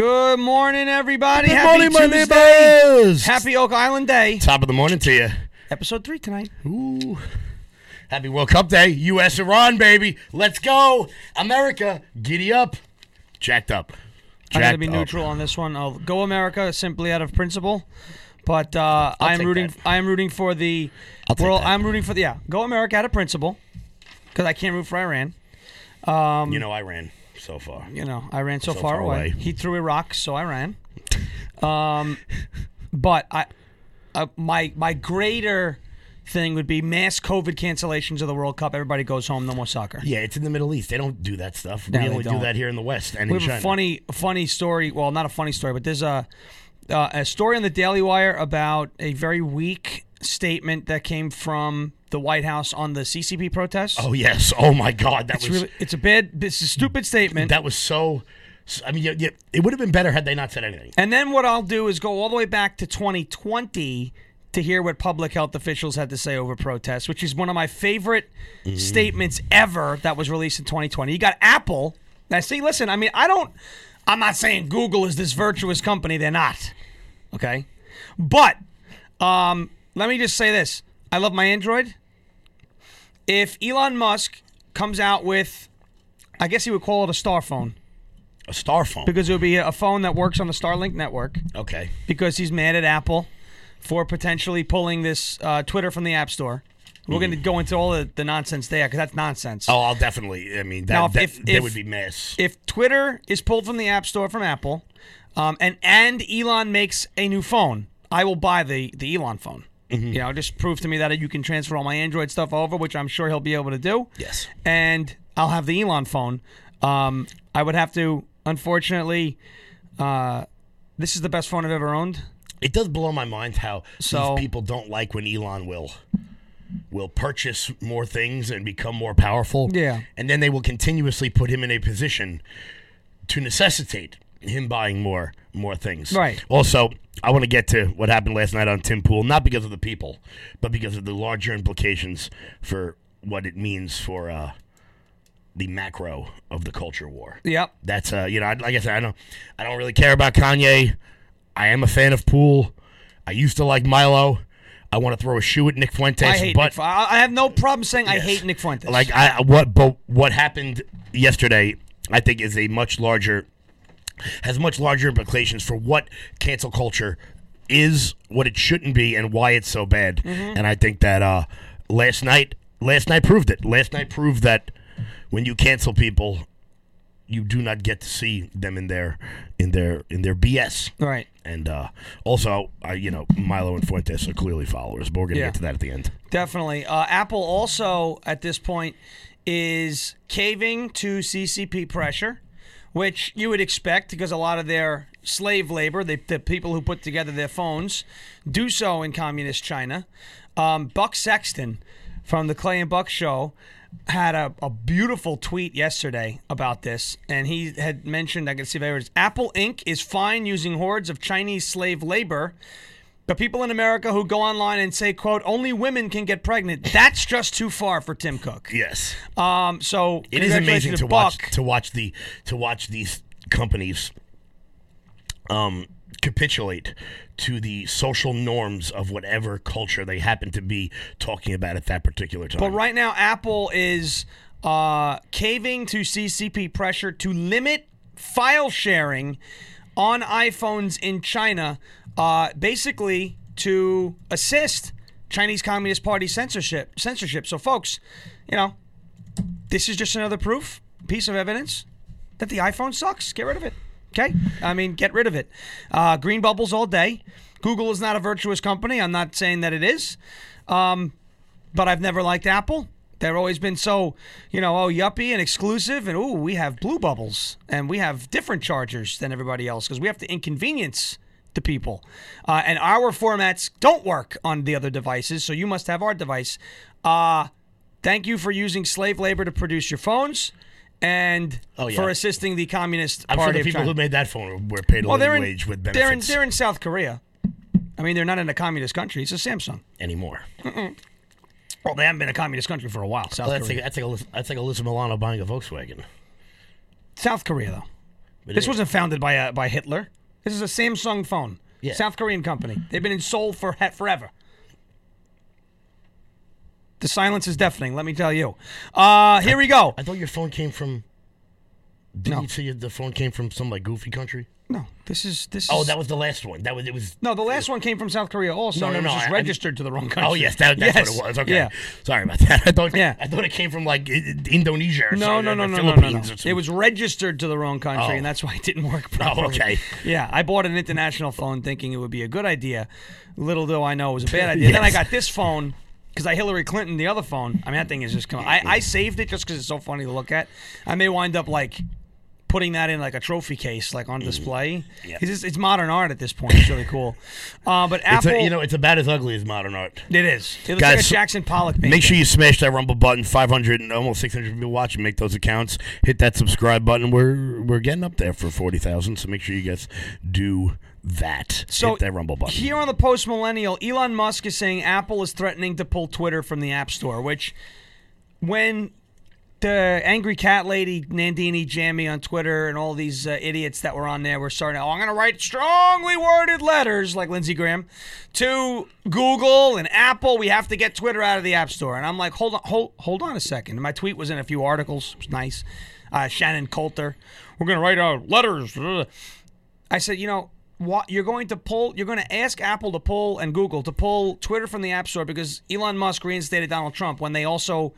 Good morning, everybody. Good Happy morning, my neighbors. Happy Oak Island Day. Top of the morning to you. Episode three tonight. Ooh. Happy World Cup Day. U.S. Iran, baby. Let's go. America, giddy up. Jacked up. I'm going to be up. neutral on this one. I'll go America simply out of principle, but uh, I am rooting. that. I am rooting for the I'll world. I'm rooting for the yeah. Go America out of principle, because I can't root for Iran. You know, I ran so far. You know, I ran so, So far, far away. away. He threw a rock, so I ran. Um, but I, uh, my my greater thing would be mass COVID cancellations of the World Cup. Everybody goes home. No more soccer. Yeah, it's in the Middle East. They don't do that stuff. No, we only do don't. that here in the West and We have China. a funny, funny story. Well, not a funny story, but there's a uh, a story on the Daily Wire about a very weak statement that came from the White House on the CCP protests. Oh yes. Oh my God. That it's was really, it's a bad, it's a stupid statement. that was so. I mean, it would have been better had they not said anything. and then what I'll do is go all the way back to 2020 to hear what public health officials had to say over protests, which is one of my favorite Mm-hmm. statements ever that was released in 2020. You got Apple. Now, see, listen, I mean, I don't, I'm not saying Google is this virtuous company. They're not. Okay. But um, let me just say this I love my Android. If Elon Musk comes out with, I guess he would call it a star phone A star phone. because it would be a phone that works on the Starlink network Okay. because he's mad at Apple for potentially pulling this uh, Twitter from the App Store. We're going to go into all the, the nonsense there because that's nonsense. Oh, I'll definitely. I mean, that, Now, if- that, if- if- would be mess. If Twitter is pulled from the App Store from Apple, um, and and Elon makes a new phone, I will buy the the Elon phone. You know, just prove to me that you can transfer all my Android stuff over, which I'm sure he'll be able to do. Yes. And I'll have the Elon phone. Um, I would have to, unfortunately, uh, this is the best phone I've ever owned. It does blow my mind how So- these people don't like when Elon will will purchase more things and become more powerful. Yeah. And then they will continuously put him in a position to necessitate him buying more more things. Right. Also, I want to get to what happened last night on Tim Pool, not because of the people, but because of the larger implications for what it means for uh, the macro of the culture war. Yep. That's uh, you know, like I said, I don't, I don't really care about Kanye. I am a fan of Pool. I used to like Milo. I want to throw a shoe at Nick Fuentes, I hate but Nick. I I have no problem saying I hate Nick Fuentes. like I what but what happened yesterday, I think is a much larger has much larger implications for what cancel culture is, what it shouldn't be, and why it's so bad. Mm-hmm. And I think that uh, last night, last night proved it. Last night proved that when you cancel people, you do not get to see them in their in their in their BS. right. And uh, also, uh, you know, Milo and Fuentes are clearly followers, but we're to Yeah. get to that at the end. Definitely. Uh, Apple also at this point is caving to CCP pressure, which you would expect because a lot of their slave labor, the, the people who put together their phones, do so in communist China. Um, Buck Sexton from the Clay and Buck show had a, a beautiful tweet yesterday about this, and he had mentioned, I can see if I Apple Inc. is fine using hordes of Chinese slave labor but people in America who go online and say, "quote Only women can get pregnant," that's just too far for Tim Cook. Yes. Um, so It is amazing congratulations to watch to watch the to watch these companies um capitulate to the social norms of whatever culture they happen to be talking about at that particular time. But right now, Apple is uh, caving to CCP pressure to limit file sharing on iPhones in China, uh, basically to assist Chinese Communist Party censorship. Censorship. So, folks, you know, this is just another proof, piece of evidence that the iPhone sucks. Get rid of it. Okay? I mean, get rid of it. Uh, green bubbles all day. Google is not a virtuous company. I'm not saying that it is. Um, but I've never liked Apple. They've always been so, you know, oh, yuppie and exclusive. And, oh we have blue bubbles and we have different chargers than everybody else because we have to inconvenience the people. Uh, and our formats don't work on the other devices. So you must have our device. Uh, thank you for using slave labor to produce your phones and Oh, yeah. for assisting the Communist I'm sure Party the of people China. who made that phone were paid a well, living they're in, wage with they're in, benefits they're in South Korea. I mean, they're not in a communist country. It's a Samsung. anymore. Well, they haven't been a communist country for a while. South Well, that's Korea. like that's like Alyssa- that's like Alyssa Milano buying a Volkswagen. South Korea, though. It This is. wasn't founded by uh, by Hitler. This is a Samsung phone. Yeah. South Korean company. They've been in Seoul for forever. The silence is deafening. Let me tell you. Uh, here we go. I thought your phone came from. Didn't No. you say the phone came from some like goofy country? No, this is this. Oh, is, that was the last one. That was it was. no. The last one came from South Korea. Also, No, no, It was no, just I- I- registered to the wrong oh, country. Oh yes, that, that's Yes. what it was. Okay, Yeah. sorry about that. I thought Yeah. I thought it came from like I- I- Indonesia or No, something, no, no, no, no, no, no. It was registered to the wrong country, Oh. and that's why it didn't work properly. Oh, okay. Yeah, I bought an international phone thinking it would be a good idea. Little though I know it was a bad idea. Then I got this phone because I Hillary Clinton the other phone. I mean, that thing is just coming. I, I saved it just because it's so funny to look at. I may wind up like putting that in like a trophy case, like on display. Yeah. It's, just- it's modern art at this point. It's really cool. Uh, but It's Apple, a, you know, it's about as ugly as modern art. it is. It looks Guys, like a Jackson Pollock painting. Make sure you smash that rumble button. Five hundred and almost six hundred people watching. Make those accounts. Hit that subscribe button. We're we're getting up there for forty thousand. So make sure you guys do that. So Hit that rumble button. Here on the Post Millennial, Elon Musk is saying Apple is threatening to pull Twitter from the App Store, which when the angry cat lady Nandini Jammy on Twitter and all these uh, idiots that were on there were starting, oh, I'm going to write strongly worded letters like Lindsey Graham to Google and Apple. We have to get Twitter out of the App Store. And I'm like, hold on, hold, hold on a second. My tweet was in a few articles. It was nice. Uh, Shannon Coulter, we're going to write out letters. I said, you know, what you're going to pull, you're going to ask Apple to pull and Google to pull Twitter from the App Store because Elon Musk reinstated Donald Trump when they also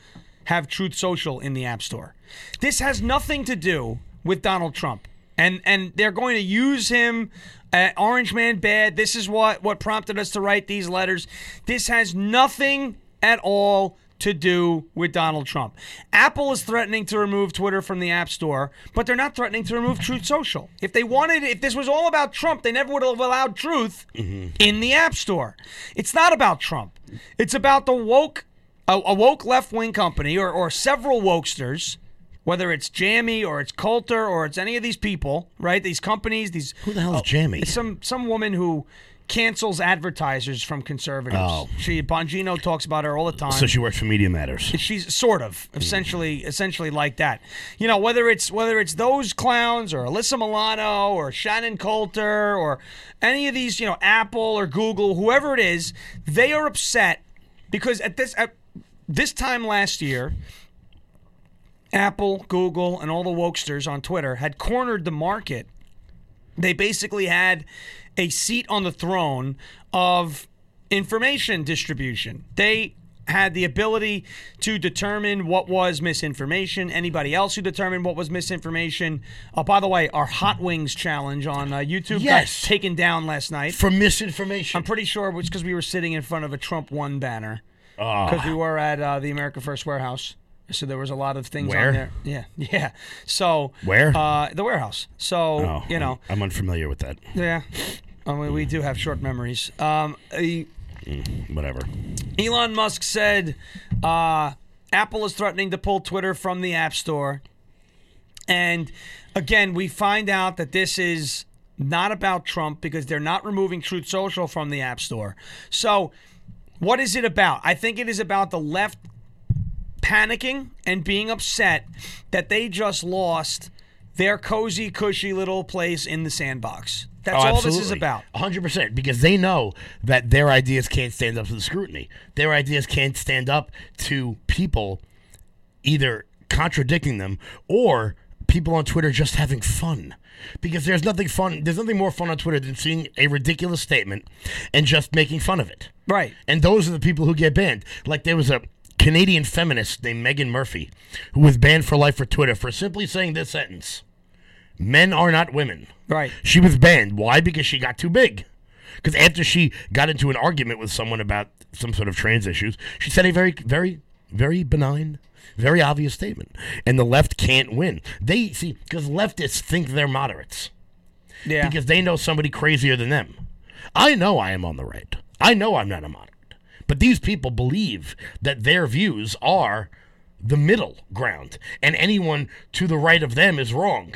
have Truth Social in the App Store. This has nothing to do with Donald Trump, and and they're going to use him. Uh, Orange Man bad. This is what what prompted us to write these letters. This has nothing at all to do with Donald Trump. Apple is threatening to remove Twitter from the App Store, but they're not threatening to remove Truth Social. If they wanted, if this was all about Trump, they never would have allowed Truth in the App Store. It's not about Trump. It's about the woke, a, a woke left wing company or, or several wokesters. Whether it's Jammy or it's Coulter or it's any of these people, right? These companies, these Who the hell is oh, Jamie? it's some some woman who cancels advertisers from conservatives. Oh. She Bongino talks about her all the time. So she works for Media Matters. She's sort of essentially essentially like that. You know, whether it's whether it's those clowns or Alyssa Milano or Shannon Coulter or any of these, you know, Apple or Google, whoever it is, they are upset because at this at this time last year, Apple, Google, and all the wokesters on Twitter had cornered the market. They basically had a seat on the throne of information distribution. They had the ability to determine what was misinformation. Anybody else who determined what was misinformation. Oh, by the way, our Hot Wings challenge on uh, YouTube Yes. got taken down last night. For misinformation. I'm pretty sure it was because we were sitting in front of a Trump One banner. Because we were at uh, the America First warehouse. So there was a lot of things Where? on there. Yeah, yeah. So Where? Uh, the warehouse. So Oh, you know, I'm unfamiliar with that. yeah. I mean, we do have short memories. Um, uh, Whatever. Elon Musk said uh, Apple is threatening to pull Twitter from the App Store. And again, we find out that this is not about Trump because they're not removing Truth Social from the App Store. So, what is it about? I think it is about the left panicking and being upset that they just lost their cozy, cushy little place in the sandbox. That's Oh, all this is about. 100% because they know that their ideas can't stand up to the scrutiny. Their ideas can't stand up to people either contradicting them or people on Twitter just having fun. Because there's nothing fun, there's nothing more fun on Twitter than seeing a ridiculous statement and just making fun of it. Right. And those are the people who get banned. Like there was a Canadian feminist named Meghan Murphy who was banned for life for Twitter for simply saying this sentence Men are not women. Right. She was banned. Why? Because she got too big. Because after she got into an argument with someone about some sort of trans issues, she said a very, very, very benign, very obvious statement. And the left can't win. They see, because leftists think they're moderates Yeah. because they know somebody crazier than them. I know I am on the right. I know I'm not a moderate. But these people believe that their views are the middle ground, and anyone to the right of them is wrong,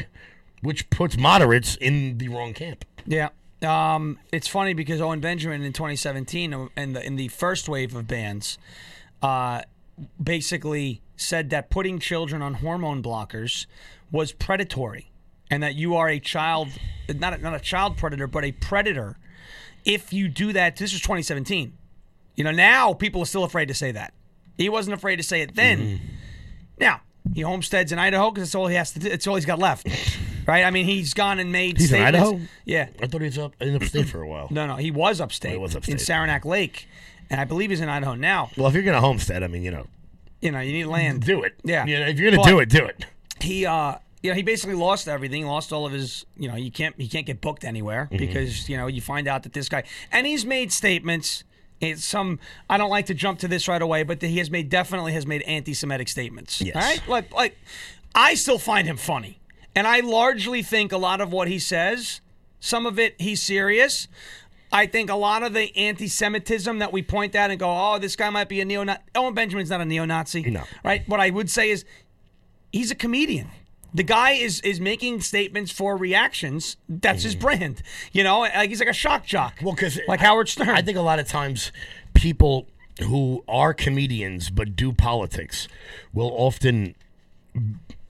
which puts moderates in the wrong camp. Yeah. Um, it's funny because Owen Benjamin in 2017, uh, in the in the first wave of bans, uh, basically said that putting children on hormone blockers was predatory, and that you are a child, not a, not a child predator, but a predator. If you do that, this was 2017. You know, now people are still afraid to say that. He wasn't afraid to say it then. Mm-hmm. Now he homesteads in Idaho because that's all he has to do. It's all he's got left, right? I mean, he's gone and made. He's in. Idaho? Yeah. I thought he was up in upstate for a while. No, no, he was upstate. he was in. Saranac Lake, and I believe he's in Idaho now. Well, if you're gonna homestead, I mean, you know, You know, you need land. do it. Yeah. You know, if you're gonna But- do it, do it. he uh you know he basically lost everything lost all of his you know you can't he can't get booked anywhere Mm-hmm. because you know you find out that this guy and he's made statements it's some I don't like to jump to this right away but he has made definitely has made anti-Semitic statements Yes. all right like like I still find him funny and I largely think a lot of what he says some of it he's serious I think a lot of the anti-Semitism that we point at and go, "Oh, this guy might be a neo-Nazi." Owen Benjamin's not a neo-Nazi, No. right? What I would say is he's a comedian. The guy is is making statements for reactions. That's his brand. You know, like he's like a shock jock. Mm-hmm. Well, because like Howard Stern. I think a lot of times people who are comedians but do politics will often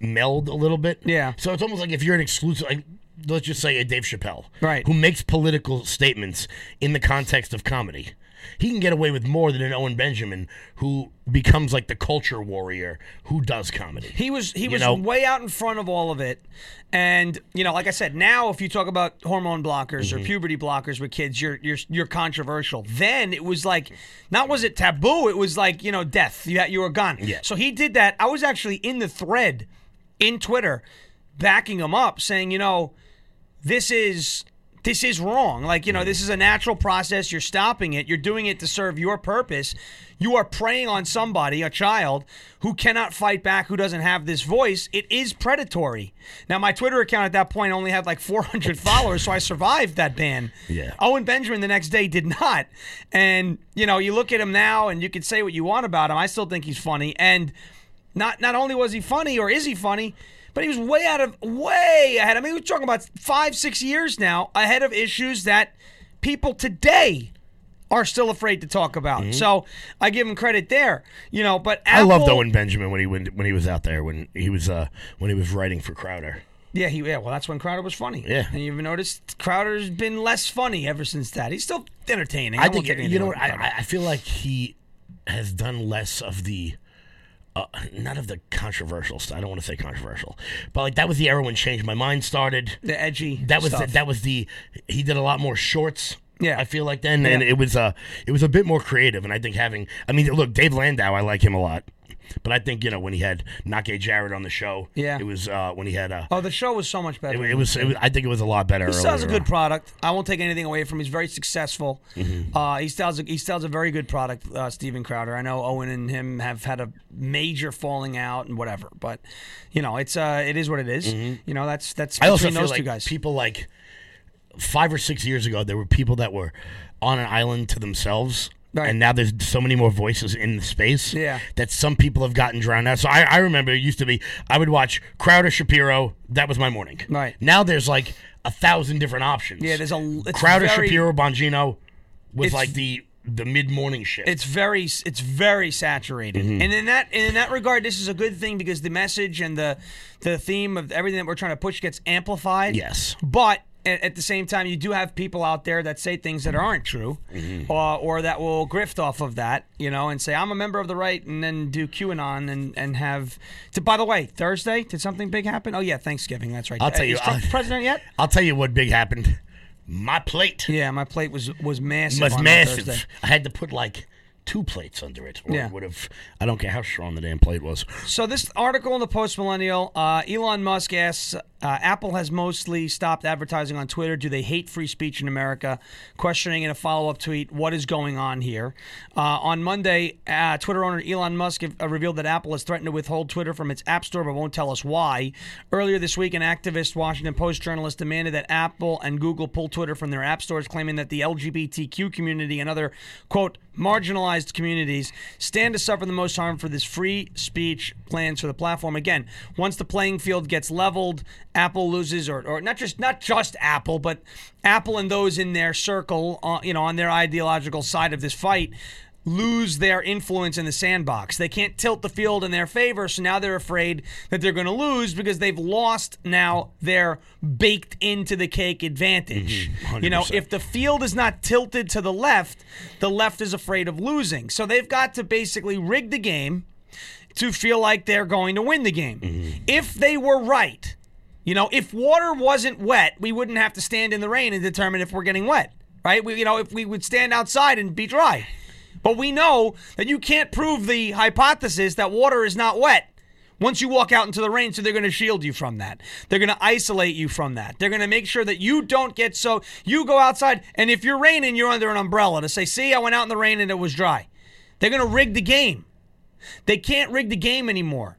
meld a little bit. Yeah. So it's almost like if you're an exclusive, like, let's just say a Dave Chappelle, Right. who makes political statements in the context of comedy. He can get away with more than an Owen Benjamin who becomes like the culture warrior who does comedy. he was he was know- way out in front of all of it. And you know, like I said, now if you talk about hormone blockers Mm-hmm. or puberty blockers with kids, you're you're you're controversial. Then it was like, not was it taboo? It was like you know, death. You had, you were gone. Yeah. So he did that. I was actually in the thread in Twitter, backing him up, saying, you know, this is this is wrong. Like, you know, mm-hmm. this is a natural process. You're stopping it. You're doing it to serve your purpose. You are preying on somebody, a child, who cannot fight back, who doesn't have this voice. It is predatory. Now, my Twitter account at that point only had like 400 followers, so I survived that ban. Yeah. Owen Benjamin the next day did not. And, you know, you look at him now and you can say what you want about him. I still think he's funny. And not not only was he funny or is he funny, but he was way out of way ahead. I mean, we're talking about five, six years now ahead of issues that people today are still afraid to talk about. So I give him credit there. You know, but Mm-hmm. I Apple, loved Owen Benjamin when he when, when he was out there when he was uh when he was writing for Crowder. Yeah, he yeah. Well, that's when Crowder was funny. Yeah. and you've noticed Crowder's been less funny ever since that. He's still entertaining. I, won't think you know what I. I I feel like he has done less of the uh, not of the controversial stuff. I don't want to say controversial, but like that was the era when Change My Mind started. the edgy. That was the, stuff. that was the he did a lot more shorts. Yeah. I feel like then, and Yeah. it was uh it was a bit more creative. And I think having, I mean, look, Dave Landau, I like him a lot, but I think you know when he had Gay Jared on the show, Yeah. it was uh when he had uh, Oh, the show was so much better. it, it was, it was I think it was a lot better. He still has a good product. I won't take anything away from him. He's very successful. Mm-hmm. Uh, he still has a, he still has a very good product, uh, Steven Crowder. I know Owen and him have had a major falling out and whatever, but you know it's uh it is what it is. You know that's that's Mm-hmm. I also those like two guys. people like five or six years ago, there were people that were on an island to themselves. Right. And now there's so many more voices in the space Yeah. that some people have gotten drowned out. So I, I remember it used to be I would watch Crowder Shapiro. That was my morning. Right. Now there's like a thousand different options. yeah, there's a Crowder very, Shapiro Bongino was like the the mid morning shift. It's very it's very saturated, Mm-hmm. and in that in that regard, this is a good thing because the message and the the theme of everything that we're trying to push gets amplified. yes. But at, at the same time, you do have people out there that say things that aren't true, Mm-hmm. uh, or that will grift off of that, you know, and say I'm a member of the right, and then do QAnon and and have. To, by the way, Thursday did something big happen? Oh yeah, Thanksgiving. That's right. I'll tell Uh, you, Trump I- president yet? I'll tell you what big happened. My plate Yeah, my plate was was massive. was massive. Thursday. I had to put like two plates under it, or Yeah. it would have. I don't care how strong the damn plate was. So this article in the Post Millennial, uh, Elon Musk asks, uh, Apple has mostly stopped advertising on Twitter. Do they hate free speech in America? Questioning in a follow-up tweet, what is going on here? Uh, on Monday, uh, Twitter owner Elon Musk uh, revealed that Apple has threatened to withhold Twitter from its App Store, but won't tell us why. Earlier this week, an activist Washington Post journalist demanded that Apple and Google pull Twitter from their app stores, claiming that the LGBTQ community and other quote marginalized communities stand to suffer the most harm for this free speech plans for the platform. Again, once the playing field gets leveled, Apple loses, or, or not just not just Apple, but Apple and those in their circle, uh, you know, on their ideological side of this fight. Lose their influence in the sandbox. They can't tilt the field in their favor, so now they're afraid that they're going to lose because they've lost now their baked into the cake advantage. Mm-hmm. You know, if the field is not tilted to the left, the left is afraid of losing. So they've got to basically rig the game to feel like they're going to win the game. Mm-hmm. If they were right, you know, if water wasn't wet, we wouldn't have to stand in the rain and determine if we're getting wet, right? We, you know, if we would stand outside and be dry. But we know that you can't prove the hypothesis that water is not wet once you walk out into the rain, so they're going to shield you from that. They're going to isolate you from that. They're going to make sure that you don't get so you go outside and if you're raining, you're under an umbrella to say, "See, I went out in the rain and it was dry." They're going to rig the game. They can't rig the game anymore.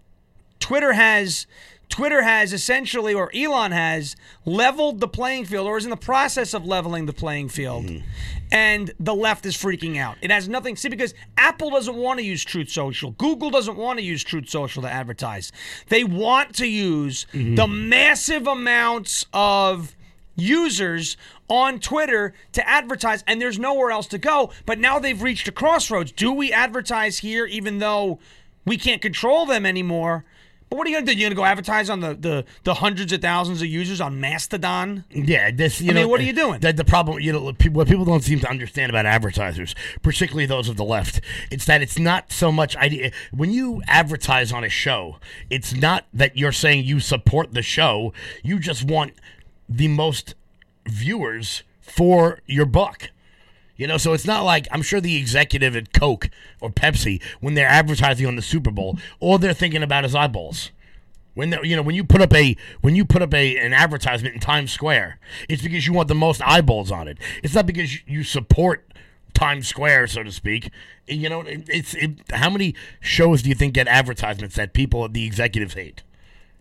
Twitter has Twitter has essentially, or Elon has, leveled the playing field, or is in the process of leveling the playing field. Mm-hmm. And the left is freaking out. It has nothing see because Apple doesn't want to use Truth Social. Google doesn't want to use Truth Social to advertise. They want to use mm-hmm. the massive amounts of users on Twitter to advertise, and there's nowhere else to go. But now they've reached a crossroads. Do we advertise here even though we can't control them anymore? But what are you gonna do? You're gonna go advertise on the, the, the hundreds of thousands of users on Mastodon? Yeah, this. You I know, mean, what are you doing? The, the problem, you know, people, what people don't seem to understand about advertisers, particularly those of the left, it's that it's not so much idea. When you advertise on a show, it's not that you're saying you support the show. You just want the most viewers for your buck. You know, so it's not like I'm sure the executive at Coke or Pepsi, when they're advertising on the Super Bowl, all they're thinking about is eyeballs. When you know when you put up a when you put up a an advertisement in Times Square, it's because you want the most eyeballs on it. It's not because you- you support Times Square, so to speak. You know, it's it, how many shows do you think get advertisements that people the executives hate?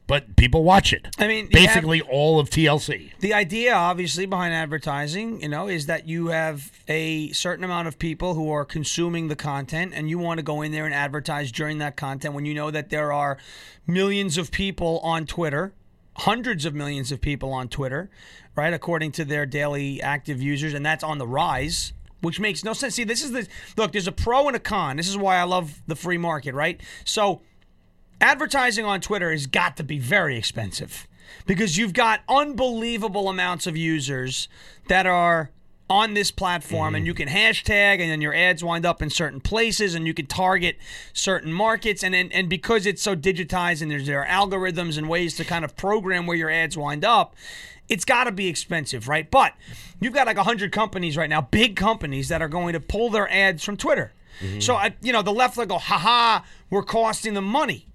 But people watch it. I mean, have- basically all of TLC. The idea, obviously, behind advertising, you know, is that you have a certain amount of people who are consuming the content, and you want to go in there and advertise during that content when you know that there are millions of people on Twitter, hundreds of millions of people on Twitter, right, according to their daily active users, and that's on the rise. Which makes no sense. See, this is the look. There's a pro and a con. This is why I love the free market, right? So, advertising on Twitter has got to be very expensive because you've got unbelievable amounts of users that are on this platform and mm. you can hashtag and then your ads wind up in certain places and you can target certain markets and and, and because it's so digitized and there's there are algorithms and ways to kind of program where your ads wind up it's got to be expensive right? But you've got like 100 companies right now big companies that are going to pull their ads from twitter. Mm-hmm. So I, you know the left will go haha we're costing them money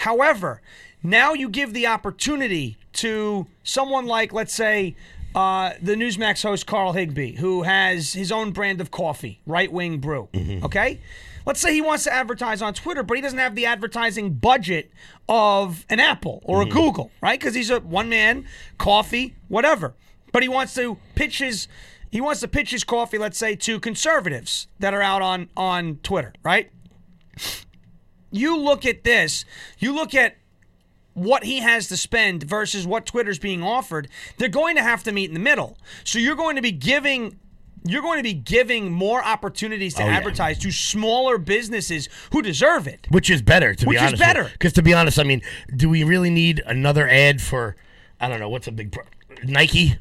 However, now you give the opportunity to someone like, let's say, uh, the Newsmax host Carl Higbie, who has his own brand of coffee, Right Wing Brew. Okay? Let's say he wants to advertise on Twitter, but he doesn't have the advertising budget of an Apple or a Google, right? Because he's a one man coffee, whatever. But he wants to pitch his he wants to pitch his coffee, let's say, to conservatives that are out on on Twitter, right? You look at this, you look at what he has to spend versus what Twitter's being offered, they're going to have to meet in the middle. So you're going to be giving you're going to be giving more opportunities to Oh, yeah. advertise to smaller businesses who deserve it. Which is better, to Which be is better. Because to be honest, I mean, do we really need another ad for, I don't know, what's a big, pro- Nike?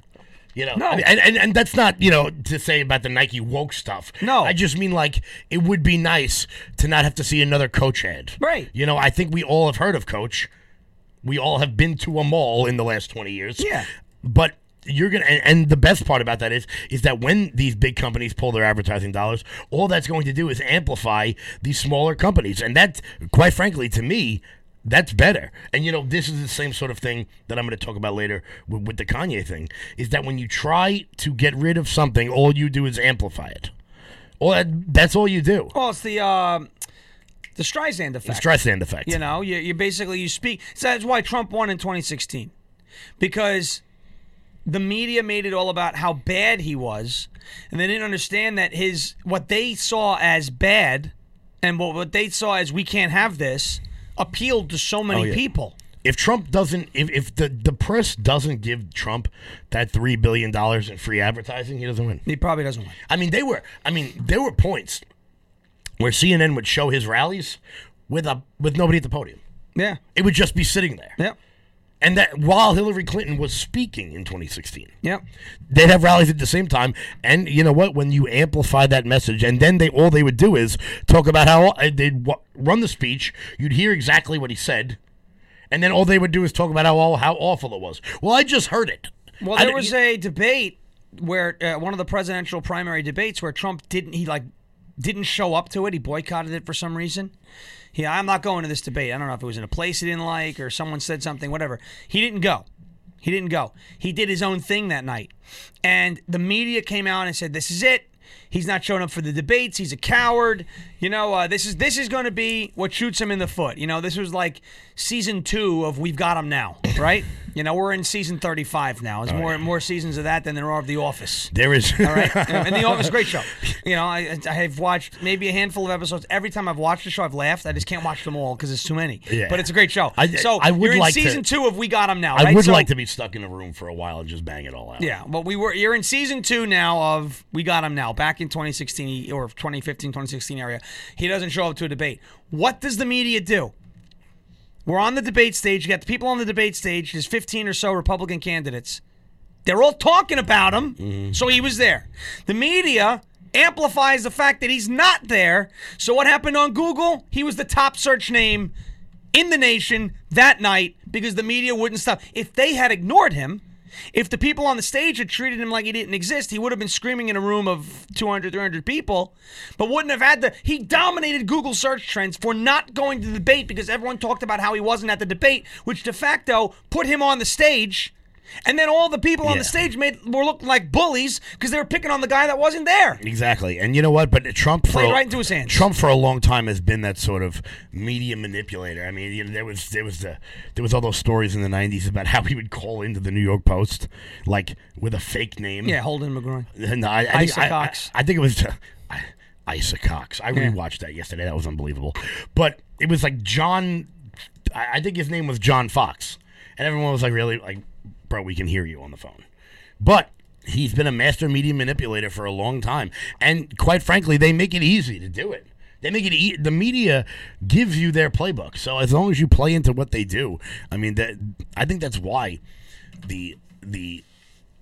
You know, No. I mean, and, and and that's not you know to say about the Nike woke stuff. No. I just mean like it would be nice to not have to see another Coach ad. Right. You know, I think we all have heard of Coach. We all have been to a mall in the last twenty years. Yeah. But you're gonna and, and the best part about that is is that when these big companies pull their advertising dollars, all that's going to do is amplify these smaller companies, and that, quite frankly, to me. That's better. And you know, this is the same sort of thing that I'm going to talk about later with, with the Kanye thing. Is that when you try to get rid of something, all you do is amplify it. All that, that's all you do. Well, it's the uh, the Streisand effect. The Streisand effect. You know, you, you basically you speak. So that's why Trump won in 2016, because the media made it all about how bad he was, and they didn't understand that his what they saw as bad, and what what they saw as we can't have this, appealed to so many Oh, yeah. people. if Trump doesn't, if, if the, the press doesn't give Trump that three billion dollars in free advertising, he doesn't win. He probably doesn't win. I mean, they were. I mean, there were points where CNN would show his rallies with a with nobody at the podium. Yeah. It would just be sitting there. Yep. And that while Hillary Clinton was speaking in 2016, Yep. they'd have rallies at the same time. And you know what? When you amplify that message, and then they all they would do is talk about how uh, they'd w- run the speech. You'd hear exactly what he said, and then all they would do is talk about how how awful it was. Well, I just heard it. Well, there was a debate where uh, one of the presidential primary debates where Trump didn't he like didn't show up to it. He boycotted it for some reason. He, I'm not going to this debate. I don't know if it was in a place he didn't like or someone said something, whatever. He didn't go. He didn't go. He did his own thing that night. And the media came out and said, "This is it. He's not showing up for the debates. He's a coward. You know, uh, this is this is going to be what shoots him in the foot. You know, this was like season two of We've Got Him Now, right? you know, we're in season 35 now. There's more more seasons of that than there are of The Office. There is. All right, and The Office, great show. You know, I, I have watched maybe a handful of episodes. Every time I've watched the show, I've laughed. I just can't watch them all because it's too many. Yeah. But it's a great show. I- so I would you're in like to- season two of We Got Him Now. I right? would So- like to be stuck in a room for a while and just bang it all out. yeah, but we were you're in season two now of We Got Him Now. Back in 2016 or 2015, 2016 area, he doesn't show up to a debate. What does the media do? We're on the debate stage. You got the people on the debate stage. There's 15 or so Republican candidates. They're all talking about him, mm-hmm. so he was there. The media amplifies the fact that he's not there. So what happened on Google? He was the top search name in the nation that night because the media wouldn't stop. If they had ignored him, if the people on the stage had treated him like he didn't exist, he would have been screaming in a room of 200, 300 people, but wouldn't have had the. He dominated Google search trends for not going to the debate because everyone talked about how he wasn't at the debate, which de facto put him on the stage. And then all the people on Yeah. the stage made were looking like bullies because they were picking on the guy that wasn't there. Exactly. And you know what? But Trump for Played a- right into his hands. Trump for a long time has been that sort of media manipulator. I mean, you know, there was there was the there was all those stories in the '90s about how he would call into the New York Post like with a fake name. Yeah, Holden McGroin. No, I, I, think, Isa I, I, Cox. I think it was uh, Isa Cox. I rewatched that yesterday. That was unbelievable. But it was like John. I, I think his name was John Fox, and everyone was like, "Really? Like, bro, we can hear you on the phone." But he's been a master media manipulator for a long time, and quite frankly, they make it easy to do it. They make it e- the media gives you their playbook. So as long as you play into what they do, I mean that I think that's why the the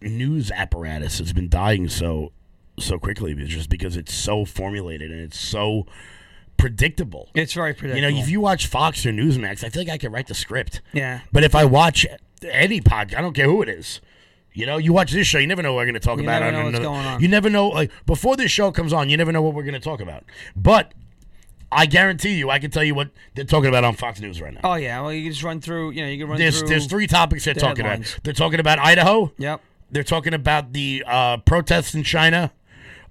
news apparatus has been dying so so quickly just because it's so formulated and it's so predictable. It's very predictable. You know, if you watch Fox or Newsmax, I feel like I could write the script. Yeah. But if I watch any podcast, I don't care who it is. You know, you watch this show, you never know what we're going to talk You about. never on know what's another- going on. You never know, like before this show comes on, you never know what we're going to talk about. But I guarantee you, I can tell you what they're talking about on Fox News right now. Oh yeah, well you can just run through. You know, you can run there's through. there's three topics they're the talking headlines. about. They're talking about Idaho. Yep. They're talking about the uh, protests in China,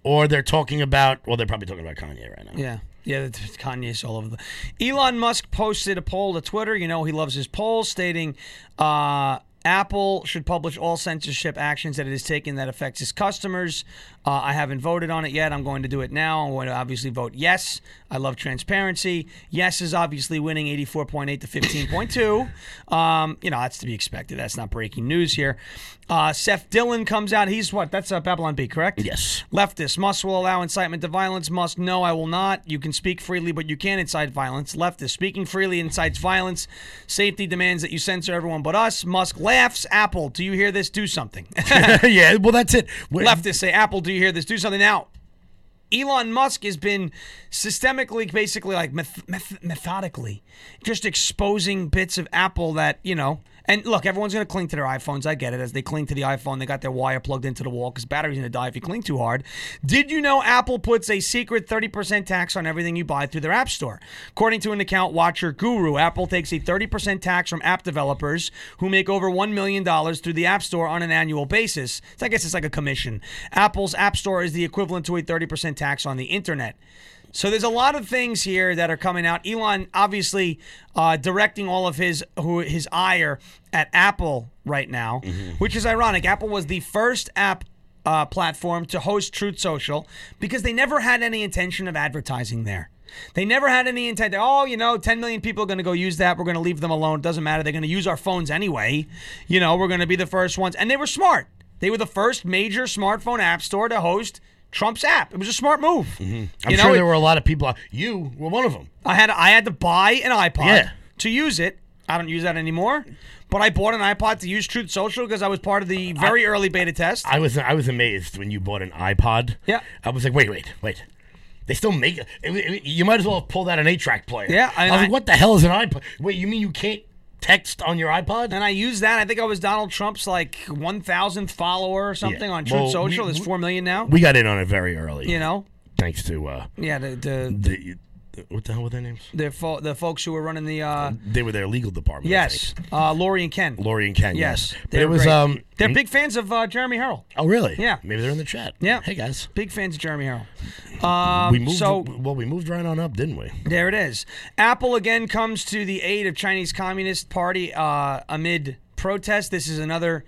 or they're talking about well, they're probably talking about Kanye right now. Yeah. Yeah, Kanye's all over the. Elon Musk posted a poll to Twitter. You know he loves his polls, stating uh, Apple should publish all censorship actions that it has taken that affects its customers. Uh, I haven't voted on it yet. I'm going to do it now. I'm going to obviously vote yes. I love transparency. Yes is obviously winning 84.8 to 15.2. Um, you know that's to be expected. That's not breaking news here. Uh, Seth Dillon comes out. He's what? That's uh, Babylon Bee, correct? Yes. Leftist. Musk will allow incitement to violence. Musk, no, I will not. You can speak freely, but you can't incite violence. Leftist. Speaking freely incites violence. Safety demands that you censor everyone but us. Musk laughs. Apple, do you hear this? Do something. yeah, well, that's it. Leftists say, Apple, do you hear this? Do something. Now, Elon Musk has been systemically, basically, like meth- meth- methodically, just exposing bits of Apple that, you know, and look, everyone's going to cling to their iPhones. I get it. As they cling to the iPhone, they got their wire plugged into the wall because battery's going to die if you cling too hard. Did you know Apple puts a secret 30% tax on everything you buy through their App Store? According to an account watcher guru, Apple takes a 30% tax from app developers who make over $1 million through the App Store on an annual basis. So I guess it's like a commission. Apple's App Store is the equivalent to a 30% tax on the internet. So there's a lot of things here that are coming out. Elon obviously uh, directing all of his who his ire at Apple right now, which is ironic. Apple was the first app uh, platform to host Truth Social because they never had any intention of advertising there. They never had any intent. Oh, you know, 10 million people are going to go use that. We're going to leave them alone. It doesn't matter. They're going to use our phones anyway. You know, we're going to be the first ones. And they were smart. They were the first major smartphone app store to host Trump's app. It was a smart move. Mm-hmm. I'm You know, sure it- there were a lot of people. You were one of them. I had I had to buy an iPod Yeah. to use it. I don't use that anymore. But I bought an iPod to use Truth Social because I was part of the very early beta test. I was I was amazed when you bought an iPod. Yeah. I was like, wait, wait, wait. They still make it. it- it- You might as well have pulled out an eight-track player. Yeah, I, and was I- like, what the hell is an iPod? Wait, you mean you can't text on your iPod? and I used that. I think I was Donald Trump's like 1,000th follower or something on Truth Well, Social. we- There's 4 million now. we got in on it very early. you know? Thanks to uh, Yeah, the the, the what the hell were their names? the, fo- the folks who were running the. Uh, They were their legal department. Yes, uh, Lori and Ken. Lori and Ken. Yes, Yes, they're it was great. um. They're big fans of uh, Jeremy Harrell. Oh really? Yeah. Maybe they're in the chat. Yeah. Hey guys. Big fans of Jeremy Harrell. Um, We moved. so well, we moved right on up, didn't we? There it is. Apple again comes to the aid of Chinese Communist Party uh, amid protest. This is another,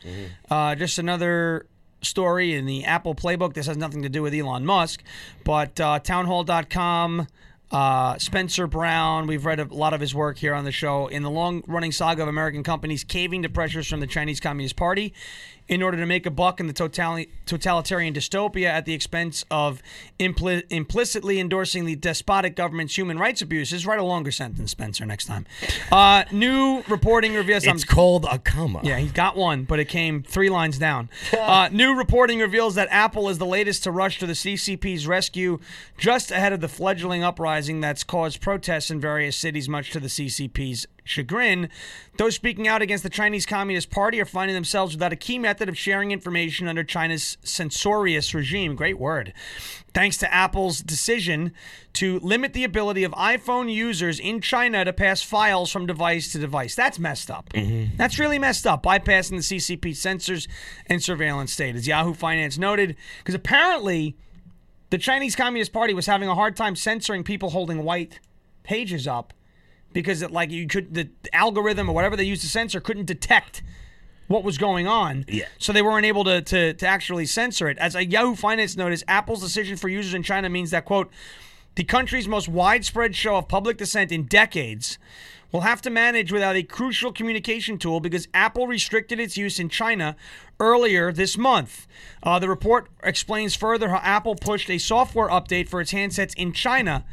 uh, just another story in the Apple playbook. This has nothing to do with Elon Musk, but uh, townhall.com. Uh, Spencer Brown, we've read a lot of his work here on the show. In the long running saga of American companies caving to pressures from the Chinese Communist Party in order to make a buck in the totali- totalitarian dystopia at the expense of impli- implicitly endorsing the despotic government's human rights abuses. Write a longer sentence, Spencer, next time. Uh, new reporting reveals. I'm- It's called a comma. yeah, he got one, but it came three lines down. Uh, new reporting reveals that Apple is the latest to rush to the CCP's rescue just ahead of the fledgling uprising that's caused protests in various cities, much to the CCP's chagrin. Those speaking out against the Chinese Communist Party are finding themselves without a key method of sharing information under China's censorious regime. Great word. Thanks to Apple's decision to limit the ability of iPhone users in China to pass files from device to device. That's messed up. Mm-hmm. That's really messed up, bypassing the CCP censors and surveillance state, as Yahoo Finance noted, because apparently the Chinese Communist Party was having a hard time censoring people holding white pages up because it, like you could the algorithm or whatever they used to censor couldn't detect what was going on. Yeah. So they weren't able to, to, to actually censor it. As a Yahoo Finance notice, Apple's decision for users in China means that, quote, the country's most widespread show of public dissent in decades will have to manage without a crucial communication tool because Apple restricted its use in China earlier this month. Uh, the report explains further how Apple pushed a software update for its handsets in China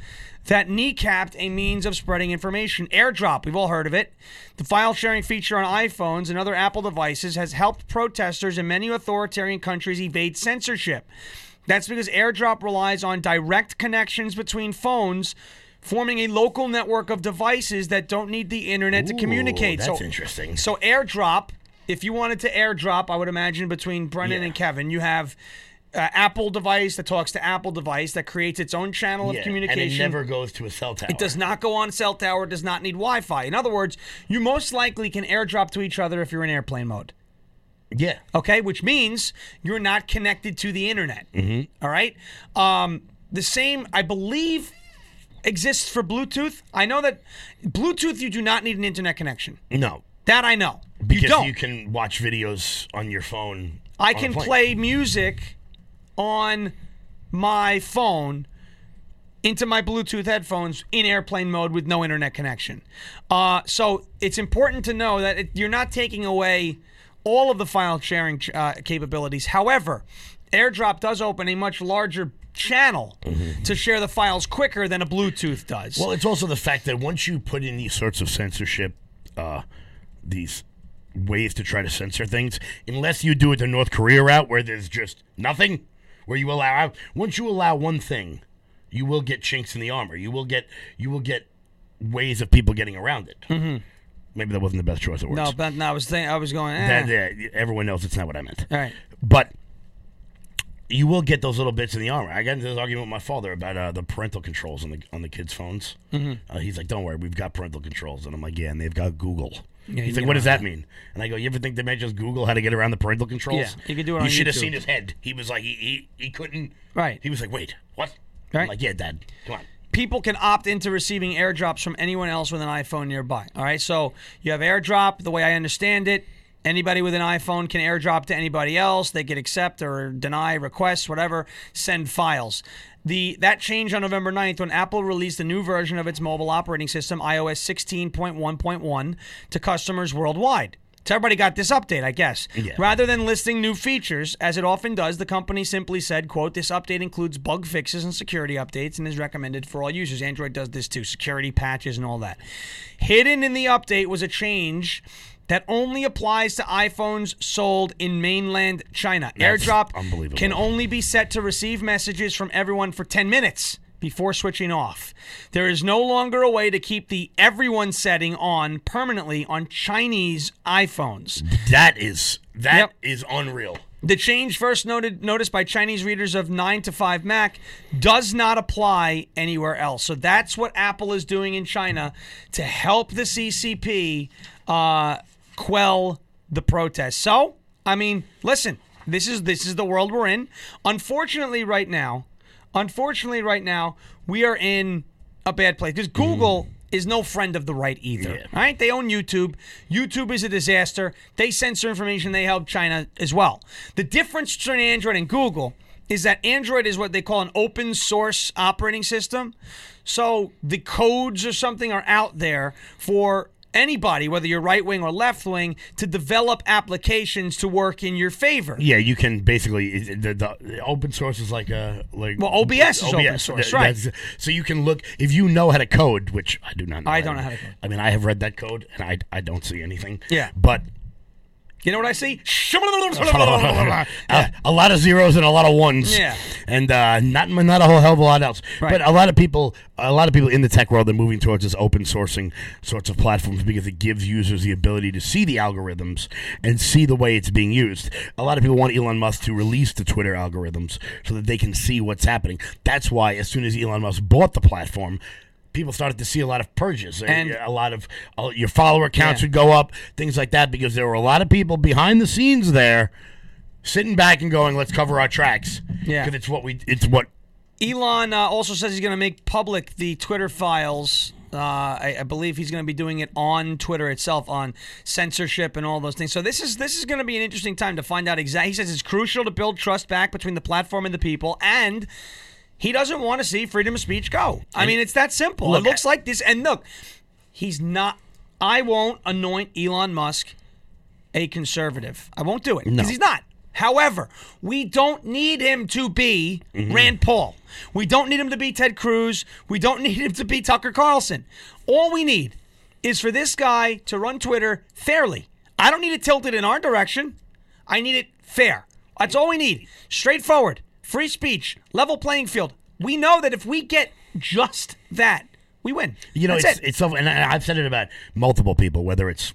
that kneecapped a means of spreading information. AirDrop, we've all heard of it. The file sharing feature on iPhones and other Apple devices has helped protesters in many authoritarian countries evade censorship. That's because AirDrop relies on direct connections between phones, forming a local network of devices that don't need the internet to communicate. That's so, interesting. so AirDrop, if you wanted to AirDrop, I would imagine between Brennan Yeah. and Kevin, you have uh, Apple device that talks to Apple device that creates its own channel Yeah, of communication. And it never goes to a cell tower. It does not go on cell tower. It does not need Wi-Fi. In other words, you most likely can AirDrop to each other if you're in airplane mode. Yeah. Okay, which means you're not connected to the internet. Mm-hmm. right. Um, the same, I believe, exists for Bluetooth. I know that Bluetooth you do not need an internet connection. No. That I know. Because you don't. you can watch videos on your phone. I can play music on my phone into my Bluetooth headphones in airplane mode with no internet connection. Uh, so it's important to know that it, you're not taking away all of the file sharing uh, capabilities. However, AirDrop does open a much larger channel to share the files quicker than a Bluetooth does. Well, it's also the fact that once you put in these sorts of censorship, uh, these ways to try to censor things, unless you do it the North Korea route where there's just nothing, where you allow once you allow one thing, you will get chinks in the armor. You will get you will get ways of people getting around it. Mm-hmm. Maybe that wasn't the best choice of words. no, but no, I was saying I was going. Eh. That, yeah, everyone knows it's not what I meant. All right. But you will get those little bits in the armor. I got into this argument with my father about uh, the parental controls on the on the kids' phones. Mm-hmm. Uh, he's like, "Don't worry, we've got parental controls," and I'm like, "Yeah, and they've got Google." You he's like, "What does that mean?" And I go, "You ever think they might just Google how to get around the parental controls?" Yeah, you could do it You on should have YouTube. seen his head. He was like, he he, he couldn't. Right. He was like, "Wait, what?" Right. I'm like, "Yeah, Dad, come on." people can opt into receiving airdrops from anyone else with an iPhone nearby. All right, so you have airdrop. The way I understand it, anybody with an iPhone can airdrop to anybody else. They can accept or deny requests, whatever, send files. The that changed on November 9th when Apple released a new version of its mobile operating system, iOS 16.1.1, to customers worldwide. So everybody got this update, I guess. Yeah. Rather than listing new features, as it often does, the company simply said, quote, this update includes bug fixes and security updates and is recommended for all users. Android does this too, security patches and all that. Hidden in the update was a change that only applies to iPhones sold in mainland China. That's AirDrop unbelievable. can only be set to receive messages from everyone for 10 minutes before switching off. There is no longer a way to keep the everyone setting on permanently on Chinese iPhones. That is that Yep. is unreal. The change first noted noticed by Chinese readers of 9 to 5 Mac does not apply anywhere else. So that's what Apple is doing in China to help the CCP uh, quell the protests. So, I mean, listen, this is this is the world we're in. Unfortunately, right now, unfortunately, right now, we are in a bad place because mm-hmm. Google is no friend of the right either. Yeah. Right, they own YouTube. YouTube is a disaster. They censor information. They help China as well. The difference between Android and Google is that Android is what they call an open source operating system. So the codes or something are out there for anybody, whether you're right wing or left wing, to develop applications to work in your favor. Yeah, you can basically the, the, the open source is like a like Well, OBS is open source, right. So you can look if you know how to code, which I do not. know I don't know how to code. I mean, I have read that code and I I don't see anything. Yeah. but You know what I see? a, a lot of zeros and a lot of ones. Yeah. and uh, not not a whole hell of a lot else. Right. But a lot of people, a lot of people in the tech world are moving towards this open sourcing sorts of platforms because it gives users the ability to see the algorithms and see the way it's being used. A lot of people want Elon Musk to release the Twitter algorithms so that they can see what's happening. That's why as soon as Elon Musk bought the platform. People started to see a lot of purges, And- a lot of uh, your follower counts Yeah. would go up, things like that, because there were a lot of people behind the scenes there sitting back and going, "Let's cover our tracks." Yeah. because it's what we, it's what. Elon uh, also says he's going to make public the Twitter files. Uh, I, I believe he's going to be doing it on Twitter itself, on censorship and all those things. So this is this is going to be an interesting time to find out exactly. He says it's crucial to build trust back between the platform and the people, and he doesn't want to see freedom of speech go. I mean, it's that simple. Look, it looks like this, and look, he's not. I won't anoint Elon Musk a conservative. I won't do it because No. he's not. However, we don't need him to be Mm-hmm. Rand Paul. We don't need him to be Ted Cruz. We don't need him to be Tucker Carlson. All we need is for this guy to run Twitter fairly. I don't need it tilted in our direction. I need it fair. That's all we need. Straightforward, free speech, level playing field. We know that if we get just that, we win. You know, That's it's it. it's so, and I've said it about multiple people, whether it's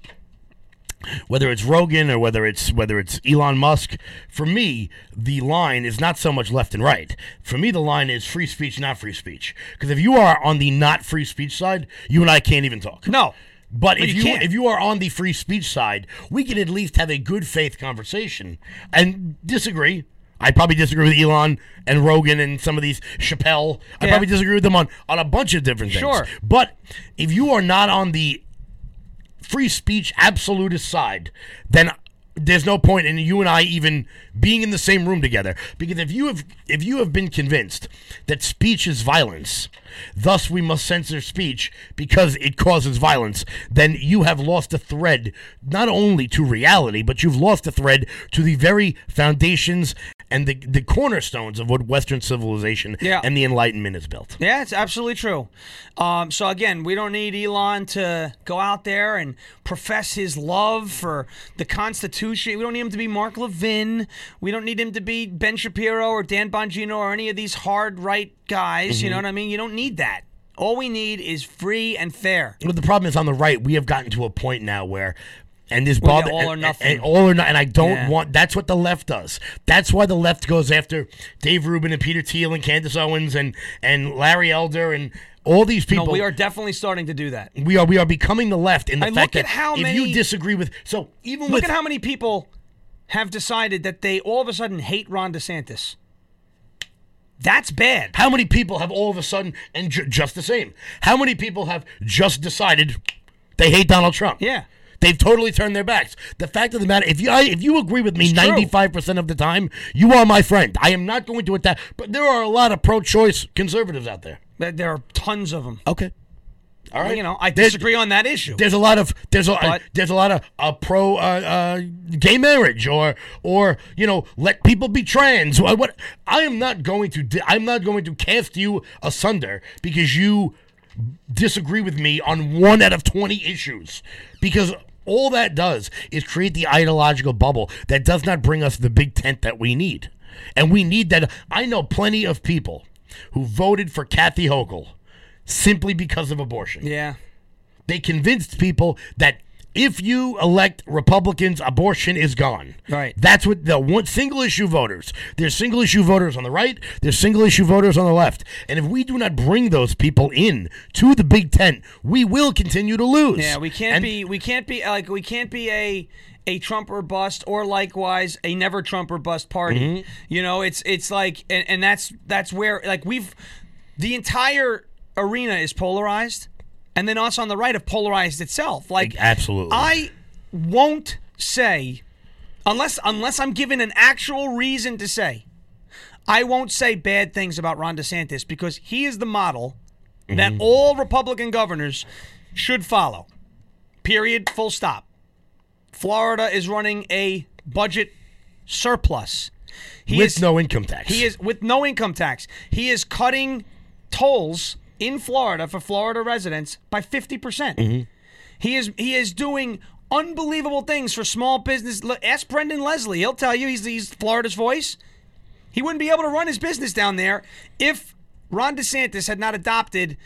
whether it's Rogan or whether it's whether it's Elon Musk. For me, the line is not so much left and right. For me, the line is free speech, not free speech. Because if you are on the not free speech side, you and I can't even talk. no. But But if you you, if you are on the free speech side, we can at least have a good faith conversation and disagree. I probably disagree with Elon and Rogan and some of these Chappelle. I probably disagree with them on on a bunch of different things. Sure. But if you are not on the free speech absolutist side, then there's no point in you and I even being in the same room together. Because if you have if you have been convinced that speech is violence, thus we must censor speech because it causes violence, then you have lost a thread not only to reality, but you've lost a thread to the very foundations and the the cornerstones of what Western civilization Yeah. and the Enlightenment is built. Yeah, it's absolutely true. Um, so again, we don't need Elon to go out there and profess his love for the Constitution. We don't need him to be Mark Levin. We don't need him to be Ben Shapiro or Dan Bongino or any of these hard right guys. You know what I mean? You don't need that. All we need is free and fair. But the problem is on the right, we have gotten to a point now where, and this Well, yeah, bother all or nothing. and all or not, and I don't Yeah. want. That's what the left does. That's why the left goes after Dave Rubin and Peter Thiel and Candace Owens and and Larry Elder and all these No, people. we are definitely starting to do that. we are we are becoming the left in the fact look at that how if many- you disagree with so even Look with at how many people have decided that they all of a sudden hate Ron DeSantis. That's bad. how many people have all of a sudden and ju- just the same. How many people have just decided they hate Donald Trump? Yeah. They've totally turned their backs. The fact of the matter, if you I, if you agree with me ninety five percent of the time, you are my friend. I am not going to attack. But there are a lot of pro choice conservatives out there. There are tons of them. Okay. All right. You know, I disagree on that issue. There's a lot of there's a But- there's a lot of uh, pro uh, uh, gay marriage or or you know let people be trans. What, what I am not going to di- I'm not going to cast you asunder because you disagree with me on one out of 20 issues because all that does is create the ideological bubble that does not bring us the big tent that we need. And we need that. I know plenty of people who voted for Kathy Hochul simply because of abortion. yeah. They convinced people that if you elect Republicans, abortion is gone. Right. That's what the one single issue voters. There's single issue voters on the right. There's single issue voters on the left. And if we do not bring those people in to the Big Tent, we will continue to lose. Yeah, we can't And- be we can't be like we can't be a a Trump or bust or likewise a never Trump or bust party. Mm-hmm. You know, it's it's like and, and that's that's where like we've the entire arena is polarized and then us on the right have polarized itself. Like Absolutely. I won't say unless unless I'm given an actual reason to say I won't say bad things about Ron DeSantis because he is the model that mm-hmm. all Republican governors should follow. Period. Full stop. Florida is running a budget surplus. He with is no income tax. he is with no income tax. He is cutting tolls in Florida for Florida residents by 50%. percent mm-hmm. He is he is doing unbelievable things for small business. Ask Brendan Leslie. He'll tell you he's he's Florida's voice. He wouldn't be able to run his business down there if Ron DeSantis had not adopted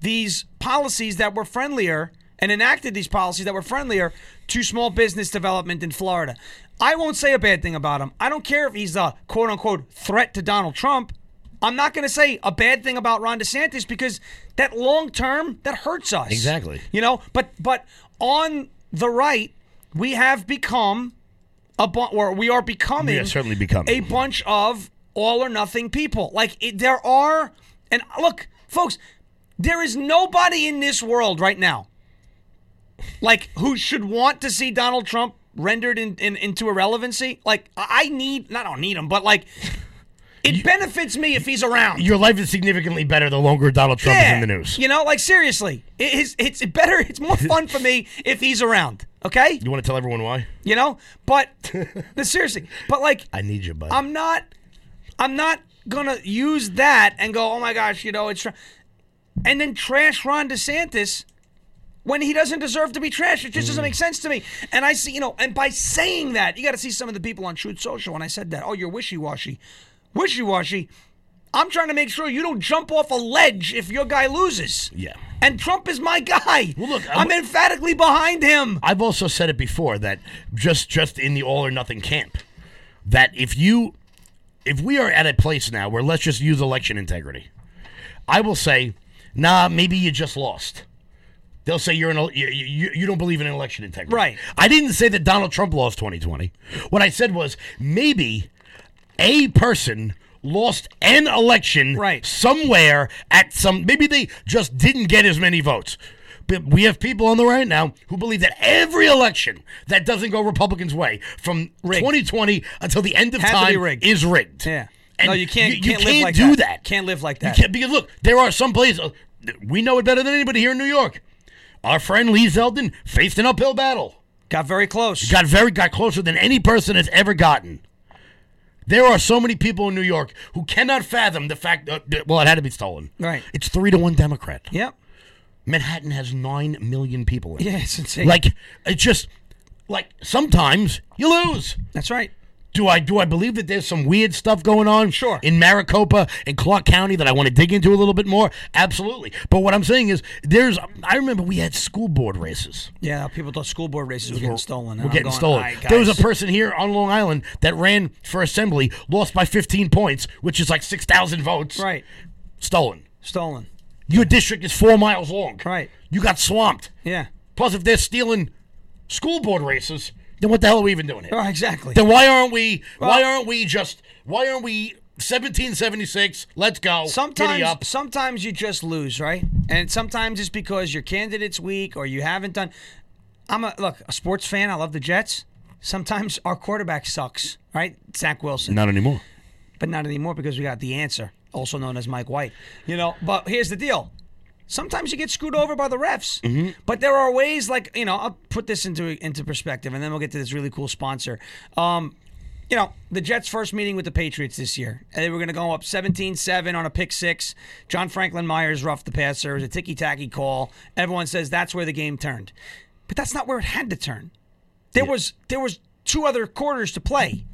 these policies that were friendlier and enacted these policies that were friendlier to small business development in Florida. I won't say a bad thing about him. I don't care if he's a quote unquote threat to Donald Trump. I'm not going to say a bad thing about Ron DeSantis because that long term that hurts us. Exactly. You know, but but on the right, we have become a bu- or we are becoming We are certainly becoming. a bunch of all or nothing people. Like it, there are, and look, folks, there is nobody in this world right now, like who should want to see Donald Trump rendered in, in into irrelevancy. Like I I need, not I don't need him, but like it benefits me if he's around. Your life is significantly better the longer Donald Trump is in the news. You know, like seriously, it is, it's better. It's more fun for me if he's around. Okay, You want to tell everyone why? you know, but but seriously, but like I need you, bud. I'm not I'm not gonna use that and go, oh my gosh, you know, it's and then trash Ron DeSantis when he doesn't deserve to be trashed. It just doesn't mm. make sense to me. And I see, you know, and by saying that, you got to see some of the people on Truth Social when I said that. Oh, you're wishy washy, wishy washy. I'm trying to make sure you don't jump off a ledge if your guy loses. Yeah. And Trump is my guy. Well, look, I'm I'm- emphatically behind him. I've also said it before that just just in the all or nothing camp, that if you if we are at a place now where let's just use election integrity, I will say, nah, maybe you just lost. They'll say you're an you, you, you don't believe in election integrity. Right. I didn't say that Donald Trump lost 2020. What I said was maybe a person lost an election Right. somewhere at some maybe they just didn't get as many votes. But we have people on the right now who believe that every election that doesn't go Republicans' way from Rigged. 2020 until the end of be time rigged. is rigged. Yeah. And no, you can't. You, can't live can't like do that. that. Can't live like You that. can't because look, there are some places we know it better than anybody here in New York. Our friend Lee Zeldin faced an uphill battle. Got very close. Got very got closer than any person has ever gotten. There are so many people in New York who cannot fathom the fact that well, it had to be stolen. Right. It's three to one Democrat. Yep. Manhattan has nine million people in it. Yeah, it's insane. Like it's just like sometimes you lose. that's right. Do I do I believe that there's some weird stuff going on? Sure. In Maricopa and Clark County that I want to dig into a little bit more? Absolutely. But what I'm saying is there's I remember we had school board races. Yeah, people thought school board races were getting stolen. We're I'm getting going, stolen. "All right, there was a person here on Long Island that ran for assembly, lost by 15 points, which is like 6,000 votes. right Stolen. stolen. Your district is four miles long. Right. You got swamped. Yeah. Plus, if they're stealing school board races, then what the hell are we even doing here? Oh, exactly. Then why aren't we? why aren't we just? Why aren't we? 1776. Let's go. Sometimes, up. sometimes you just lose, right? And sometimes it's because your candidate's weak or you haven't done. I'm a look a sports fan. I love the Jets. Sometimes our quarterback sucks, right? Zach Wilson, Not anymore. but not anymore because we got the answer, also known as Mike White. You know, but here's the deal. Sometimes you get screwed over by the refs. But there are ways, like you know, I'll put this into into perspective, and then we'll get to this really cool sponsor. Um, you know, the Jets' first meeting with the Patriots this year. They were going to go up 17 7 on a pick six. John Franklin Myers roughed the passer. It was a ticky tacky call. Everyone says that's where the game turned. But that's not where it had to turn. There was there was two other quarters to play.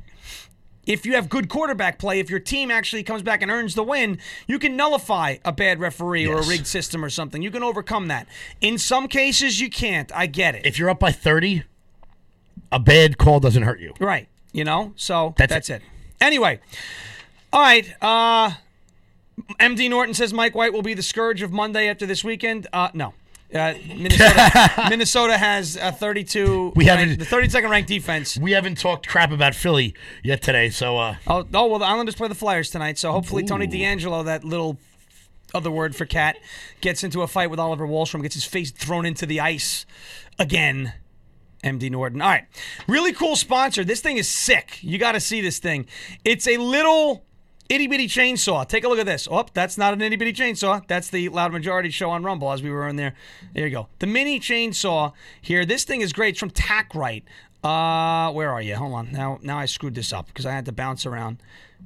If you have good quarterback play, if your team actually comes back and earns the win, you can nullify a bad referee or a rigged system or something. You can overcome that. In some cases, you can't. I get it. If you're up by 30, a bad call doesn't hurt you. Right. You know? So That's that's, it. Anyway. All right. Uh MD Norton says Mike White will be the scourge of Monday after this weekend. Uh no. Uh, Minnesota, Minnesota has a 32. We haven't- the 32nd ranked defense. We haven't talked crap about Philly yet today, so uh, Oh, oh well, the Islanders play the Flyers tonight, so hopefully Tony Ooh. DeAngelo, that little other word for cat, gets into a fight with Oliver Wahlstrom, gets his face thrown into the ice again. MD Norton. All right. Really cool sponsor. This thing is sick. You got to see this thing. It's a little itty bitty chainsaw. Take a look at this. Oh, that's not an itty bitty chainsaw. That's the Loud Majority show on Rumble as we were in there. There you go. The mini chainsaw here. This thing is great. It's from TacRight. Uh, where are you? Hold on. Now, now I screwed this up because I had to bounce around.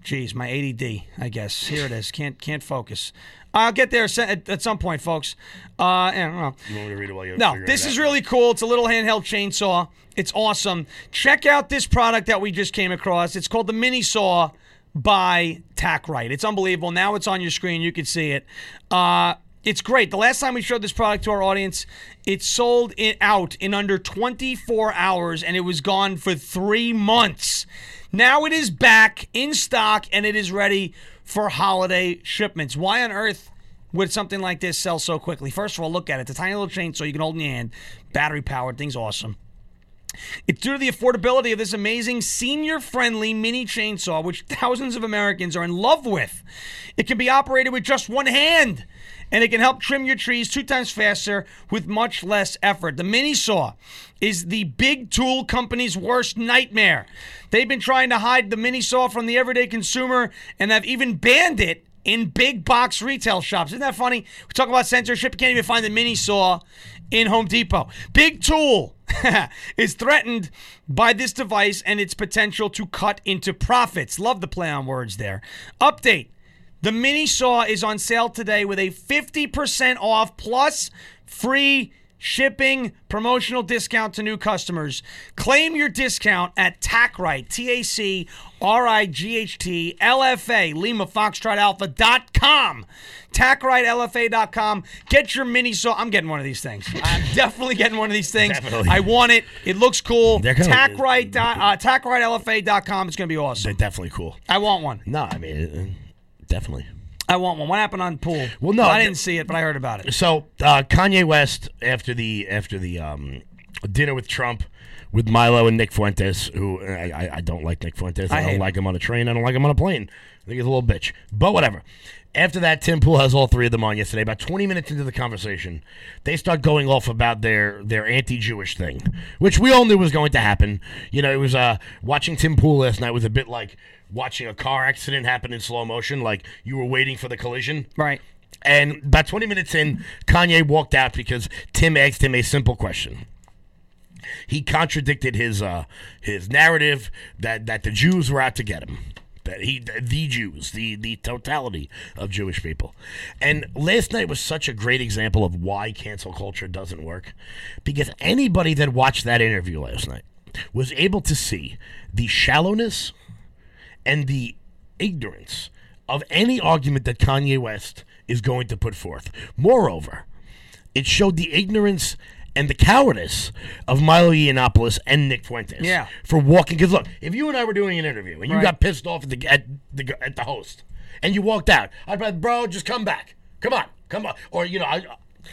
Jeez, my ADD. I guess here it is. Can't can't focus. I'll get there at, some point, folks. Uh, I don't know. you want me to read it while you No, this is out? really cool. It's a little handheld chainsaw. It's awesome. Check out this product that we just came across. It's called the Mini Saw by TacRight. It's unbelievable. Now it's on your screen. You can see it. Uh, it's great. The last time we showed this product to our audience, it sold it out in under 24 hours and it was gone for three months. Now it is back in stock and it is ready for holiday shipments. Why on earth would something like this sell so quickly? First of all, look at it. It's a tiny little chainsaw you can hold in your hand, battery powered. Thing's awesome. It's due to the affordability of this amazing senior friendly mini chainsaw, which thousands of Americans are in love with. It can be operated with just one hand, and it can help trim your trees two times faster with much less effort. The mini saw is the big tool company's worst nightmare. They've been trying to hide the mini saw from the everyday consumer and have even banned it in big box retail shops. Isn't that funny? We talk about censorship. You can't even find the mini saw in Home Depot. Big Tool is threatened by this device and its potential to cut into profits. Love the play on words there. Update. The mini saw is on sale today with a 50% off plus free shipping promotional discount to new customers. Claim your discount at TACRIGHT, T A C R I G H T L F A, Lima Foxtrot Alpha.com. TACRIGHTLFA.com. Get your mini saw. I'm getting one of these things. I'm definitely getting one of these things. Definitely. I want it. It looks cool. TACRIGHT, uh, TACRIGHTLFA.com. It's going to be awesome. They're definitely cool. I want one. No, I mean, uh, definitely. I want one. What happened on pool? Well, no, I didn't see it, but I heard about it. So uh, Kanye West after the after the um, dinner with Trump with Milo and Nick Fuentes, who I, I, I don't like Nick Fuentes. I, I don't him. like him on a train. I don't like him on a plane. I think he's a little bitch. But whatever. After that, Tim Pool has all three of them on yesterday. About 20 minutes into the conversation, they start going off about their their anti-Jewish thing, which we all knew was going to happen. You know, it was uh, watching Tim Pool last night was a bit like watching a car accident happen in slow motion, like you were waiting for the collision. Right. And about 20 minutes in, Kanye walked out because Tim asked him a simple question. He contradicted his uh, his narrative that, that the Jews were out to get him. That he the Jews, the the totality of Jewish people. And last night was such a great example of why cancel culture doesn't work. Because anybody that watched that interview last night was able to see the shallowness and the ignorance of any argument that Kanye West is going to put forth. Moreover, it showed the ignorance and the cowardice of Milo Yiannopoulos and Nick Fuentes. Yeah. For walking, because look, if you and I were doing an interview and you Right. got pissed off at the at the at the host and you walked out, I'd be like, bro, just come back, come on, come on, or you know, I,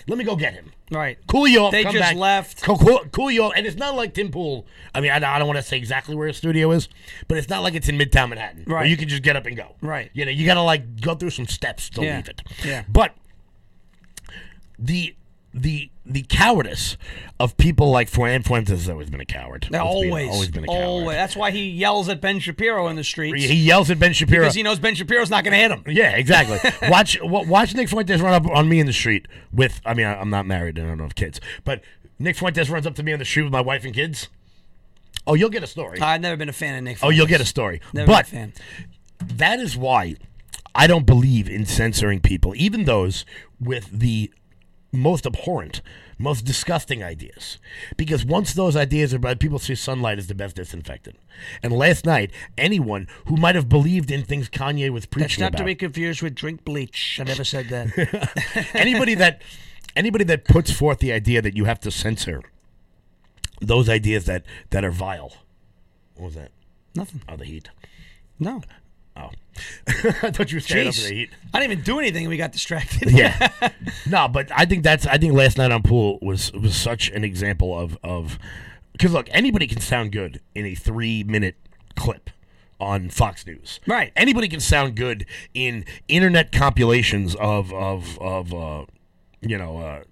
let me go get him. Right. Cool you off. They just back. left. Cool, cool, cool you off. And it's not like Tim Pool. I mean, I, I don't want to say exactly where his studio is, but it's not like it's in Midtown Manhattan. Where Right. you can just get up and go. Right. You know, you got to like go through some steps to Yeah. leave it. Yeah. But the the the cowardice of people like Fuentes Fuentes has always been a coward. Let's always, always been a coward. always. That's why he yells at Ben Shapiro in the streets He yells at Ben Shapiro. because he knows Ben Shapiro's not going to hit him. Yeah, exactly. watch wa- watch Nick Fuentes run up on me in the street with. I mean, I, I'm not married and I don't have kids, but Nick Fuentes runs up to me on the street with my wife and kids. Oh, you'll get a story. I've never been a fan of Nick. oh, you'll get a story. Never but fan. that is why I don't believe in censoring people, even those with the most abhorrent, most disgusting ideas. Because once those ideas are brought, people see sunlight as the best disinfectant. And last night, anyone who might have believed in things Kanye was preaching That's not about, to be confused with drink bleach. I never said that. anybody that anybody that puts forth the idea that you have to censor those ideas that that are vile. What was that? Nothing. Oh, the heat. No. Oh, I thought you were standing up for the heat. I didn't even do anything. and We got distracted. yeah. No, but I think that's I think last night on pool was was such an example of of because look, anybody can sound good in a three minute clip on Fox News. Right. Anybody can sound good in internet compilations of of of uh, you know. Uh,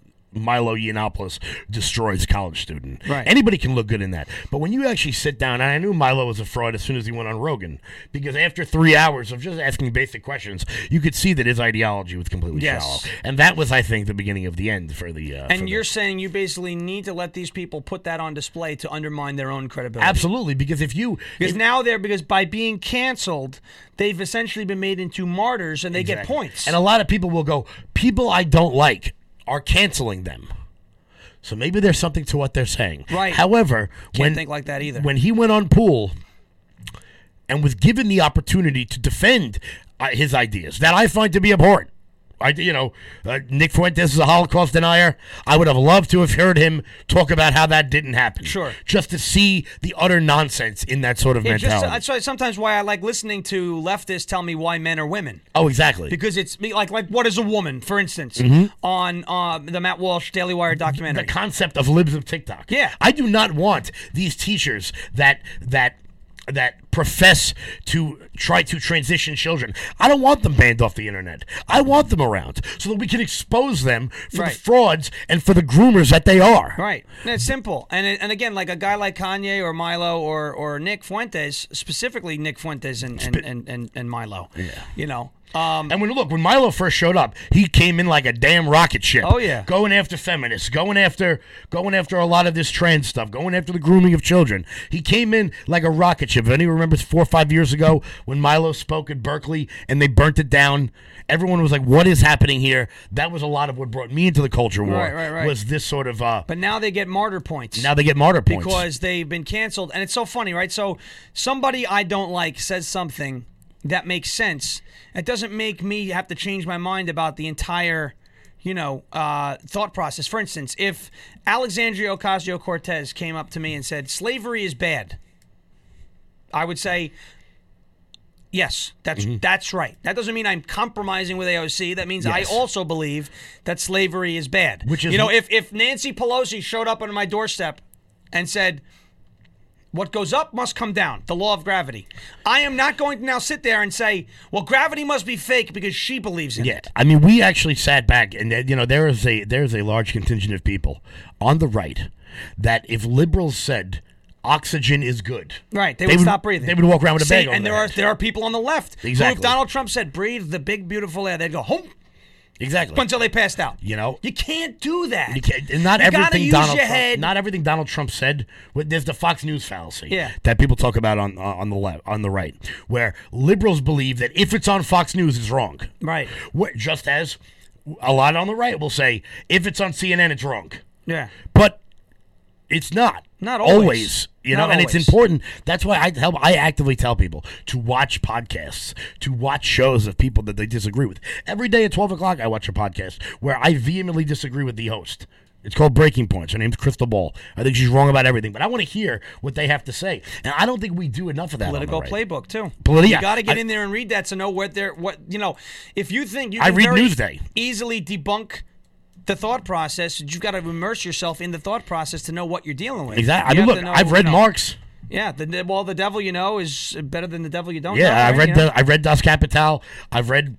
Milo Yiannopoulos destroys college student. Right. Anybody can look good in that. But when you actually sit down, and I knew Milo was a fraud as soon as he went on Rogan, because after three hours of just asking basic questions, you could see that his ideology was completely Yes. shallow. And that was, I think, the beginning of the end for the. Uh, And the- you're saying you basically need to let these people put that on display to undermine their own credibility. absolutely because if you Because now they're because by being canceled, they've essentially been made into martyrs and they get points. And a lot of people will go, people I don't like are canceling them. So maybe there's something to what they're saying. Right. However, Can't when think like that either. when he went on pool and was given the opportunity to defend uh, his ideas that I find to be abhorrent. I, you know, uh, Nick Fuentes is a Holocaust denier. I would have loved to have heard him talk about how that didn't happen. Sure. Just to see the utter nonsense in that sort of Yeah, just, mentality. that's why sometimes why I like listening to leftists tell me why men are women. oh, exactly. Because it's me- like like what is a woman, for instance, on uh, the Matt Walsh Daily Wire Mm-hmm. the concept of libs of TikTok. Yeah. I do not want these teachers that that that profess to try to transition children. I don't want them banned off the internet. I want them around so that we can expose them for Right. the frauds and for the groomers that they are. Right. And it's simple. And and again, like a guy like Kanye or Milo or or Nick Fuentes, specifically Nick Fuentes and and, and, and, and Milo. Yeah. You know. Um, And when look, when Milo first showed up, he came in like a damn rocket ship. Oh, yeah. going after feminists, going after going after a lot of this trans stuff, going after the grooming of children. He came in like a rocket ship. If anyone remembers four or five years ago when Milo spoke at Berkeley and they burnt it down, everyone was like, "What is happening here?" That was a lot of what brought me into the culture war. Right, right, right. Was this sort of uh, but now they get martyr points. now they get martyr points because they've been canceled. And it's so funny, right? So somebody I don't like says something that makes sense. It doesn't make me have to change my mind about the entire, you know, uh, thought process. For instance, if Alexandria Ocasio Cortez came up to me and said slavery is bad, I would say. Yes, that's Mm-hmm. that's right. That doesn't mean I'm compromising with AOC. That means Yes. I also believe that slavery is bad. Which is- you know, if if Nancy Pelosi showed up on my doorstep and said, "What goes up must come down," the law of gravity, I am not going to now sit there and say, "Well, gravity must be fake because she believes in Yeah, it." I mean, we actually sat back, and uh, you know, there is a there is a large contingent of people on the right that if liberals said oxygen is good, Right, they would stop breathing. They would walk around with a Say- bag. and there their are there are people on the left who, Exactly. if Donald Trump said, "Breathe the big beautiful air," they'd go home exactly. until they passed out. You know? you can't do that. You can't, and not You everything use Donald your Trump, head. not everything Donald Trump said. There's the Fox News fallacy Yeah. that people talk about on uh, on the left, on the right, where liberals believe that if it's on Fox News, it's wrong. Right. Wh- Just as a lot on the right will say, if it's on CNN, it's wrong. Yeah. but it's not. Not always. you know, Not and it's important. That's why I help. I actively tell people to watch podcasts, to watch shows of people that they disagree with. Every day at twelve o'clock, I watch a podcast where I vehemently disagree with the host. It's called Breaking Points. Her name's Krystal Ball. I think she's wrong about everything, but I want to hear what they have to say. And I don't think we do enough of that. Politico Playbook too. Politi- you got to get I- in there and read that to know what they're what you know. If you think you I can read very Newsday. easily debunk the thought process, you've got to immerse yourself in the thought process to know what you're dealing with. Exactly. I mean, look, know, I've read know, Marx. Yeah, the, well, the devil you know is better than the devil you don't. know, Yeah, I right? read You know? the, I read Das Kapital. I've read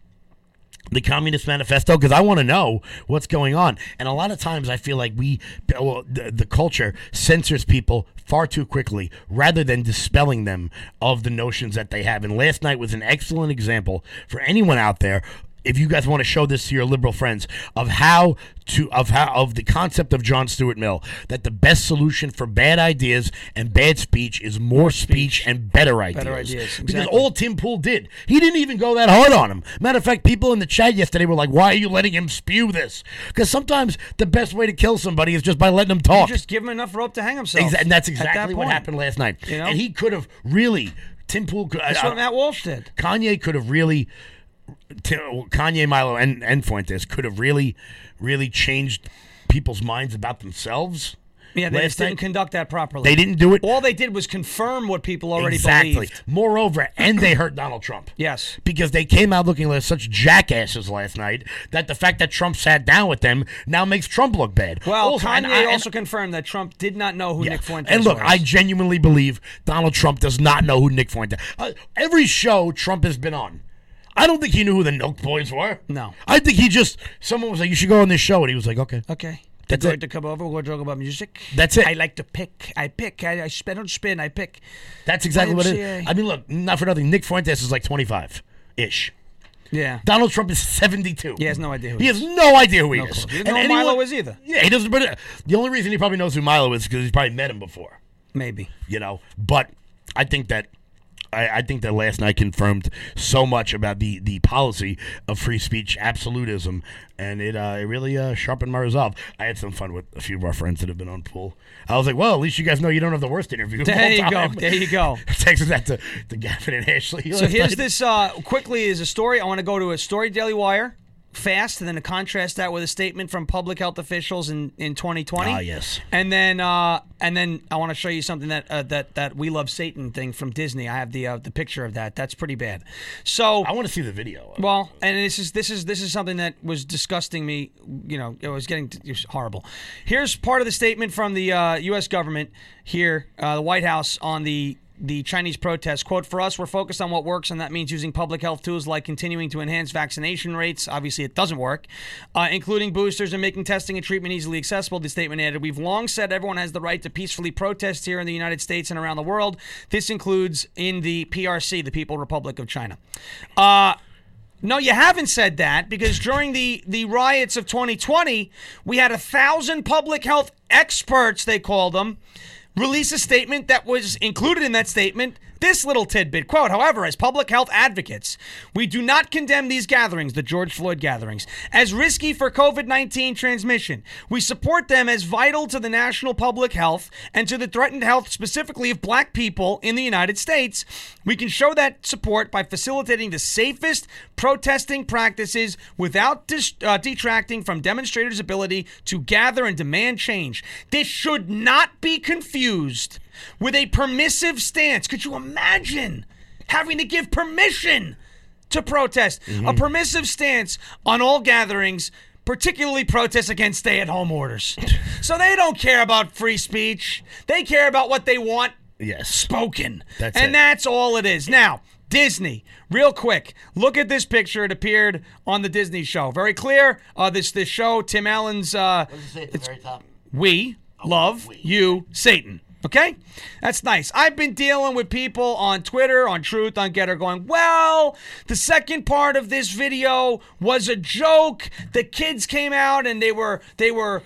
the Communist Manifesto because I want to know what's going on. And a lot of times I feel like we, well, the, the culture censors people far too quickly rather than dispelling them of the notions that they have. And last night was an excellent example for anyone out there if you guys want to show this to your liberal friends of how to of how of the concept of John Stuart Mill that the best solution for bad ideas and bad speech is more speech, and better ideas. ideas, Because all Tim Pool did, he didn't even go that hard on him. Matter of fact, people in the chat yesterday were like, "Why are you letting him spew this?" Because sometimes the best way to kill somebody is just by letting them talk. Just give him enough rope to hang himself. And that's at that exactly what happened last night. You know? And he could have really Tim Pool. Could, That's uh, what Matt Walsh did. Kanye could have really, Kanye, Milo, and, and Fuentes could have really, really changed people's minds about themselves. Yeah, they just didn't night. conduct that properly. They didn't do it All they did was confirm what people already exactly. believed. Moreover, and they hurt Donald Trump. Yes. Because they came out looking like such jackasses last night that the fact that Trump sat down with them now makes Trump look bad. Well, Also- Kanye and I- and- also confirmed that Trump did not know who Yeah. Nick Fuentes And look, was. I genuinely believe Donald Trump does not know who Nick Fuentes. Uh, every show Trump has been on, I don't think he knew who the Nelk Boys were. No. I think he just someone was like, "You should go on this show," and he was like, "Okay." Okay. That's They're it. going to come over. We're going to talk about music. That's it. I like to pick. I pick. I, I spin. I don't spin. I pick. That's exactly what it I mean, look, not for nothing. Nick Fuentes is like twenty-five ish. Yeah. Donald Trump is seventy-two. He has no idea who He he has no idea who he No is. clue. He doesn't know who Milo is either. Yeah, he doesn't. But uh, the only reason he probably knows who Milo is because he's probably met him before. Maybe. you know. But I think that I, I think that last night confirmed so much about the the policy of free speech absolutism, and it uh, it really uh, sharpened my resolve. I had some fun with a few of our friends that have been on pool. I was like, well, at least you guys know you don't have the worst interview. There you go. time. There you go. Texted that to, to Gavin and Ashley. So here's this uh, quickly is a story. I want to go to a story Daily Wire fast, and then to contrast that with a statement from public health officials in, in 2020. Ah, yes. And then uh, and then I want to show you something that uh, that that we love Satan thing from Disney. I have the uh, the picture of that. That's pretty bad. So I want to see the video. well, and this is this is this is something that was disgusting me. You know, it was getting it was horrible. Here's part of the statement from the uh, U.S. government here, uh, the White House on the the Chinese protests. Quote: For us, we're focused on what works, and that means using public health tools like continuing to enhance vaccination rates. Obviously, it doesn't work, uh, including boosters and making testing and treatment easily accessible. The statement added: We've long said everyone has the right to peacefully protest here in the United States and around the world. This includes in the PRC, the People Republic of China. Uh, no, you haven't said that because during the, the riots of 2020, we had a thousand public health experts, they called them, release a statement that was included in that statement. This little tidbit quote, however, as public health advocates, we do not condemn these gatherings, the George Floyd gatherings, as risky for COVID 19 transmission. We support them as vital to the national public health and to the threatened health specifically of black people in the United States. We can show that support by facilitating the safest protesting practices without dis- uh, detracting from demonstrators' ability to gather and demand change. This should not be confused with a permissive stance. Could you imagine having to give permission to protest? A permissive stance on all gatherings. Particularly protests against stay at home orders. so they don't care about free speech. They care about what they want yes. spoken. That's and it. that's all it is. Now, Disney, real quick, look at this picture. It appeared on the Disney show. Very clear. Uh, this this show, Tim Allen's uh, at the very top? We Love we. You, Satan. Okay? That's nice. I've been dealing with people on Twitter, on Truth, on GETTR going, well, the second part of this video was a joke. The kids came out and they were they were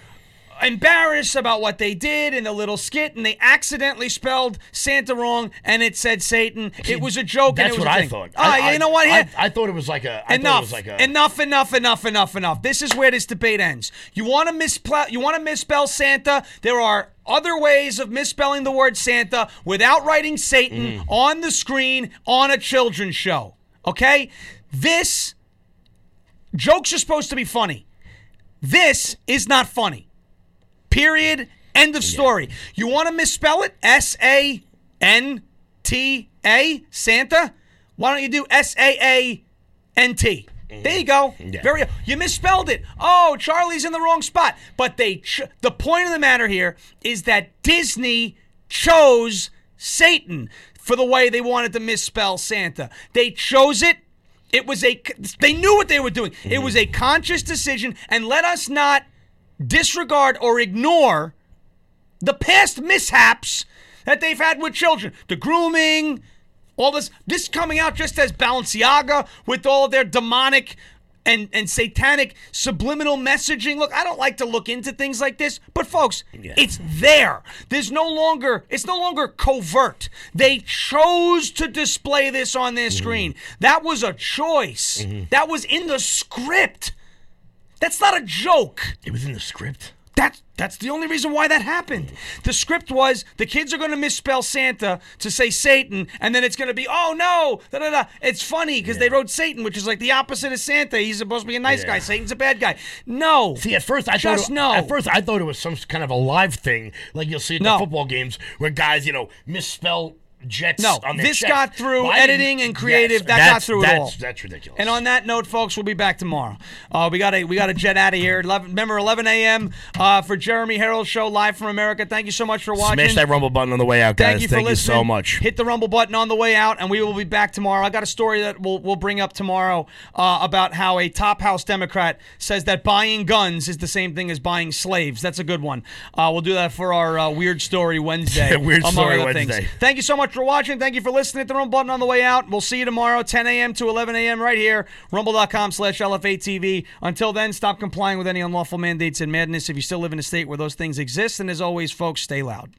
embarrassed about what they did in the little skit and they accidentally spelled Santa wrong and it said Satan. it was a joke That's and it was what I thing. thought. Ah, I, you know what? I, I, thought it was like a. I thought it enough, was like a. enough, enough, enough, enough, enough. This is where this debate ends. You want to misspell, you want to misspell Santa. There are other ways of misspelling the word Santa without writing Satan Mm. on the screen on a children's show. Okay, this jokes are supposed to be funny. This is not funny. Period. End of story. You want to misspell it? S A N T A, Santa? Why don't you do S A A N T? Mm-hmm. There you go. Yeah. Very. You misspelled it. Oh, Charlie's in the wrong spot. But they. Ch- the point of the matter here is that Disney chose Satan for the way they wanted to misspell Santa. They chose it It was a they knew what they were doing. It mm-hmm. was a conscious decision and let us not disregard or ignore the past mishaps that they've had with children. The grooming, all this this coming out just as Balenciaga with all their demonic and and satanic subliminal messaging. Look, I don't like to look into things like this, but folks, it's there. There's no longer it's no longer covert. They chose to display this on their mm-hmm. screen. That was a choice. Mm-hmm. That was in the script. That's not a joke. It was in the script. That's that's the only reason why that happened. The script was the kids are going to misspell Santa to say Satan, and then it's going to be oh no, da da da. It's funny because they wrote Satan, which is like the opposite of Santa. He's supposed to be a nice guy. Satan's a bad guy. No. See, at first I Just thought it, no. At first I thought it was some kind of a live thing, like you'll see at No. the football games where guys, you know, misspell Jets. No, this chest. got through Well, editing and creative. Yes, That got through it that's, all. That's ridiculous. And on that note, folks, we'll be back tomorrow. Uh, we got to we got to jet out of here. 11, remember, 11 a.m. Uh, for Jeremy Herrell show live from America. Thank you so much for watching. smash that rumble button on the way out, guys. Thank you for Thank you so much. Hit the rumble button on the way out, and we will be back tomorrow. I got a story that we'll, we'll bring up tomorrow uh, about how a top house Democrat says that buying guns is the same thing as buying slaves. That's a good one. Uh, we'll do that for our uh, Weird Story Wednesday. Weird Story other things. Wednesday. Thank you so much for watching. Thank you for listening. Hit the rumble button on the way out. We'll see you tomorrow, 10 a.m. to 11 a.m. right here, rumble.com slash LFA-TV. Until then, stop complying with any unlawful mandates and madness if you still live in a state where those things exist. And as always, folks, stay loud.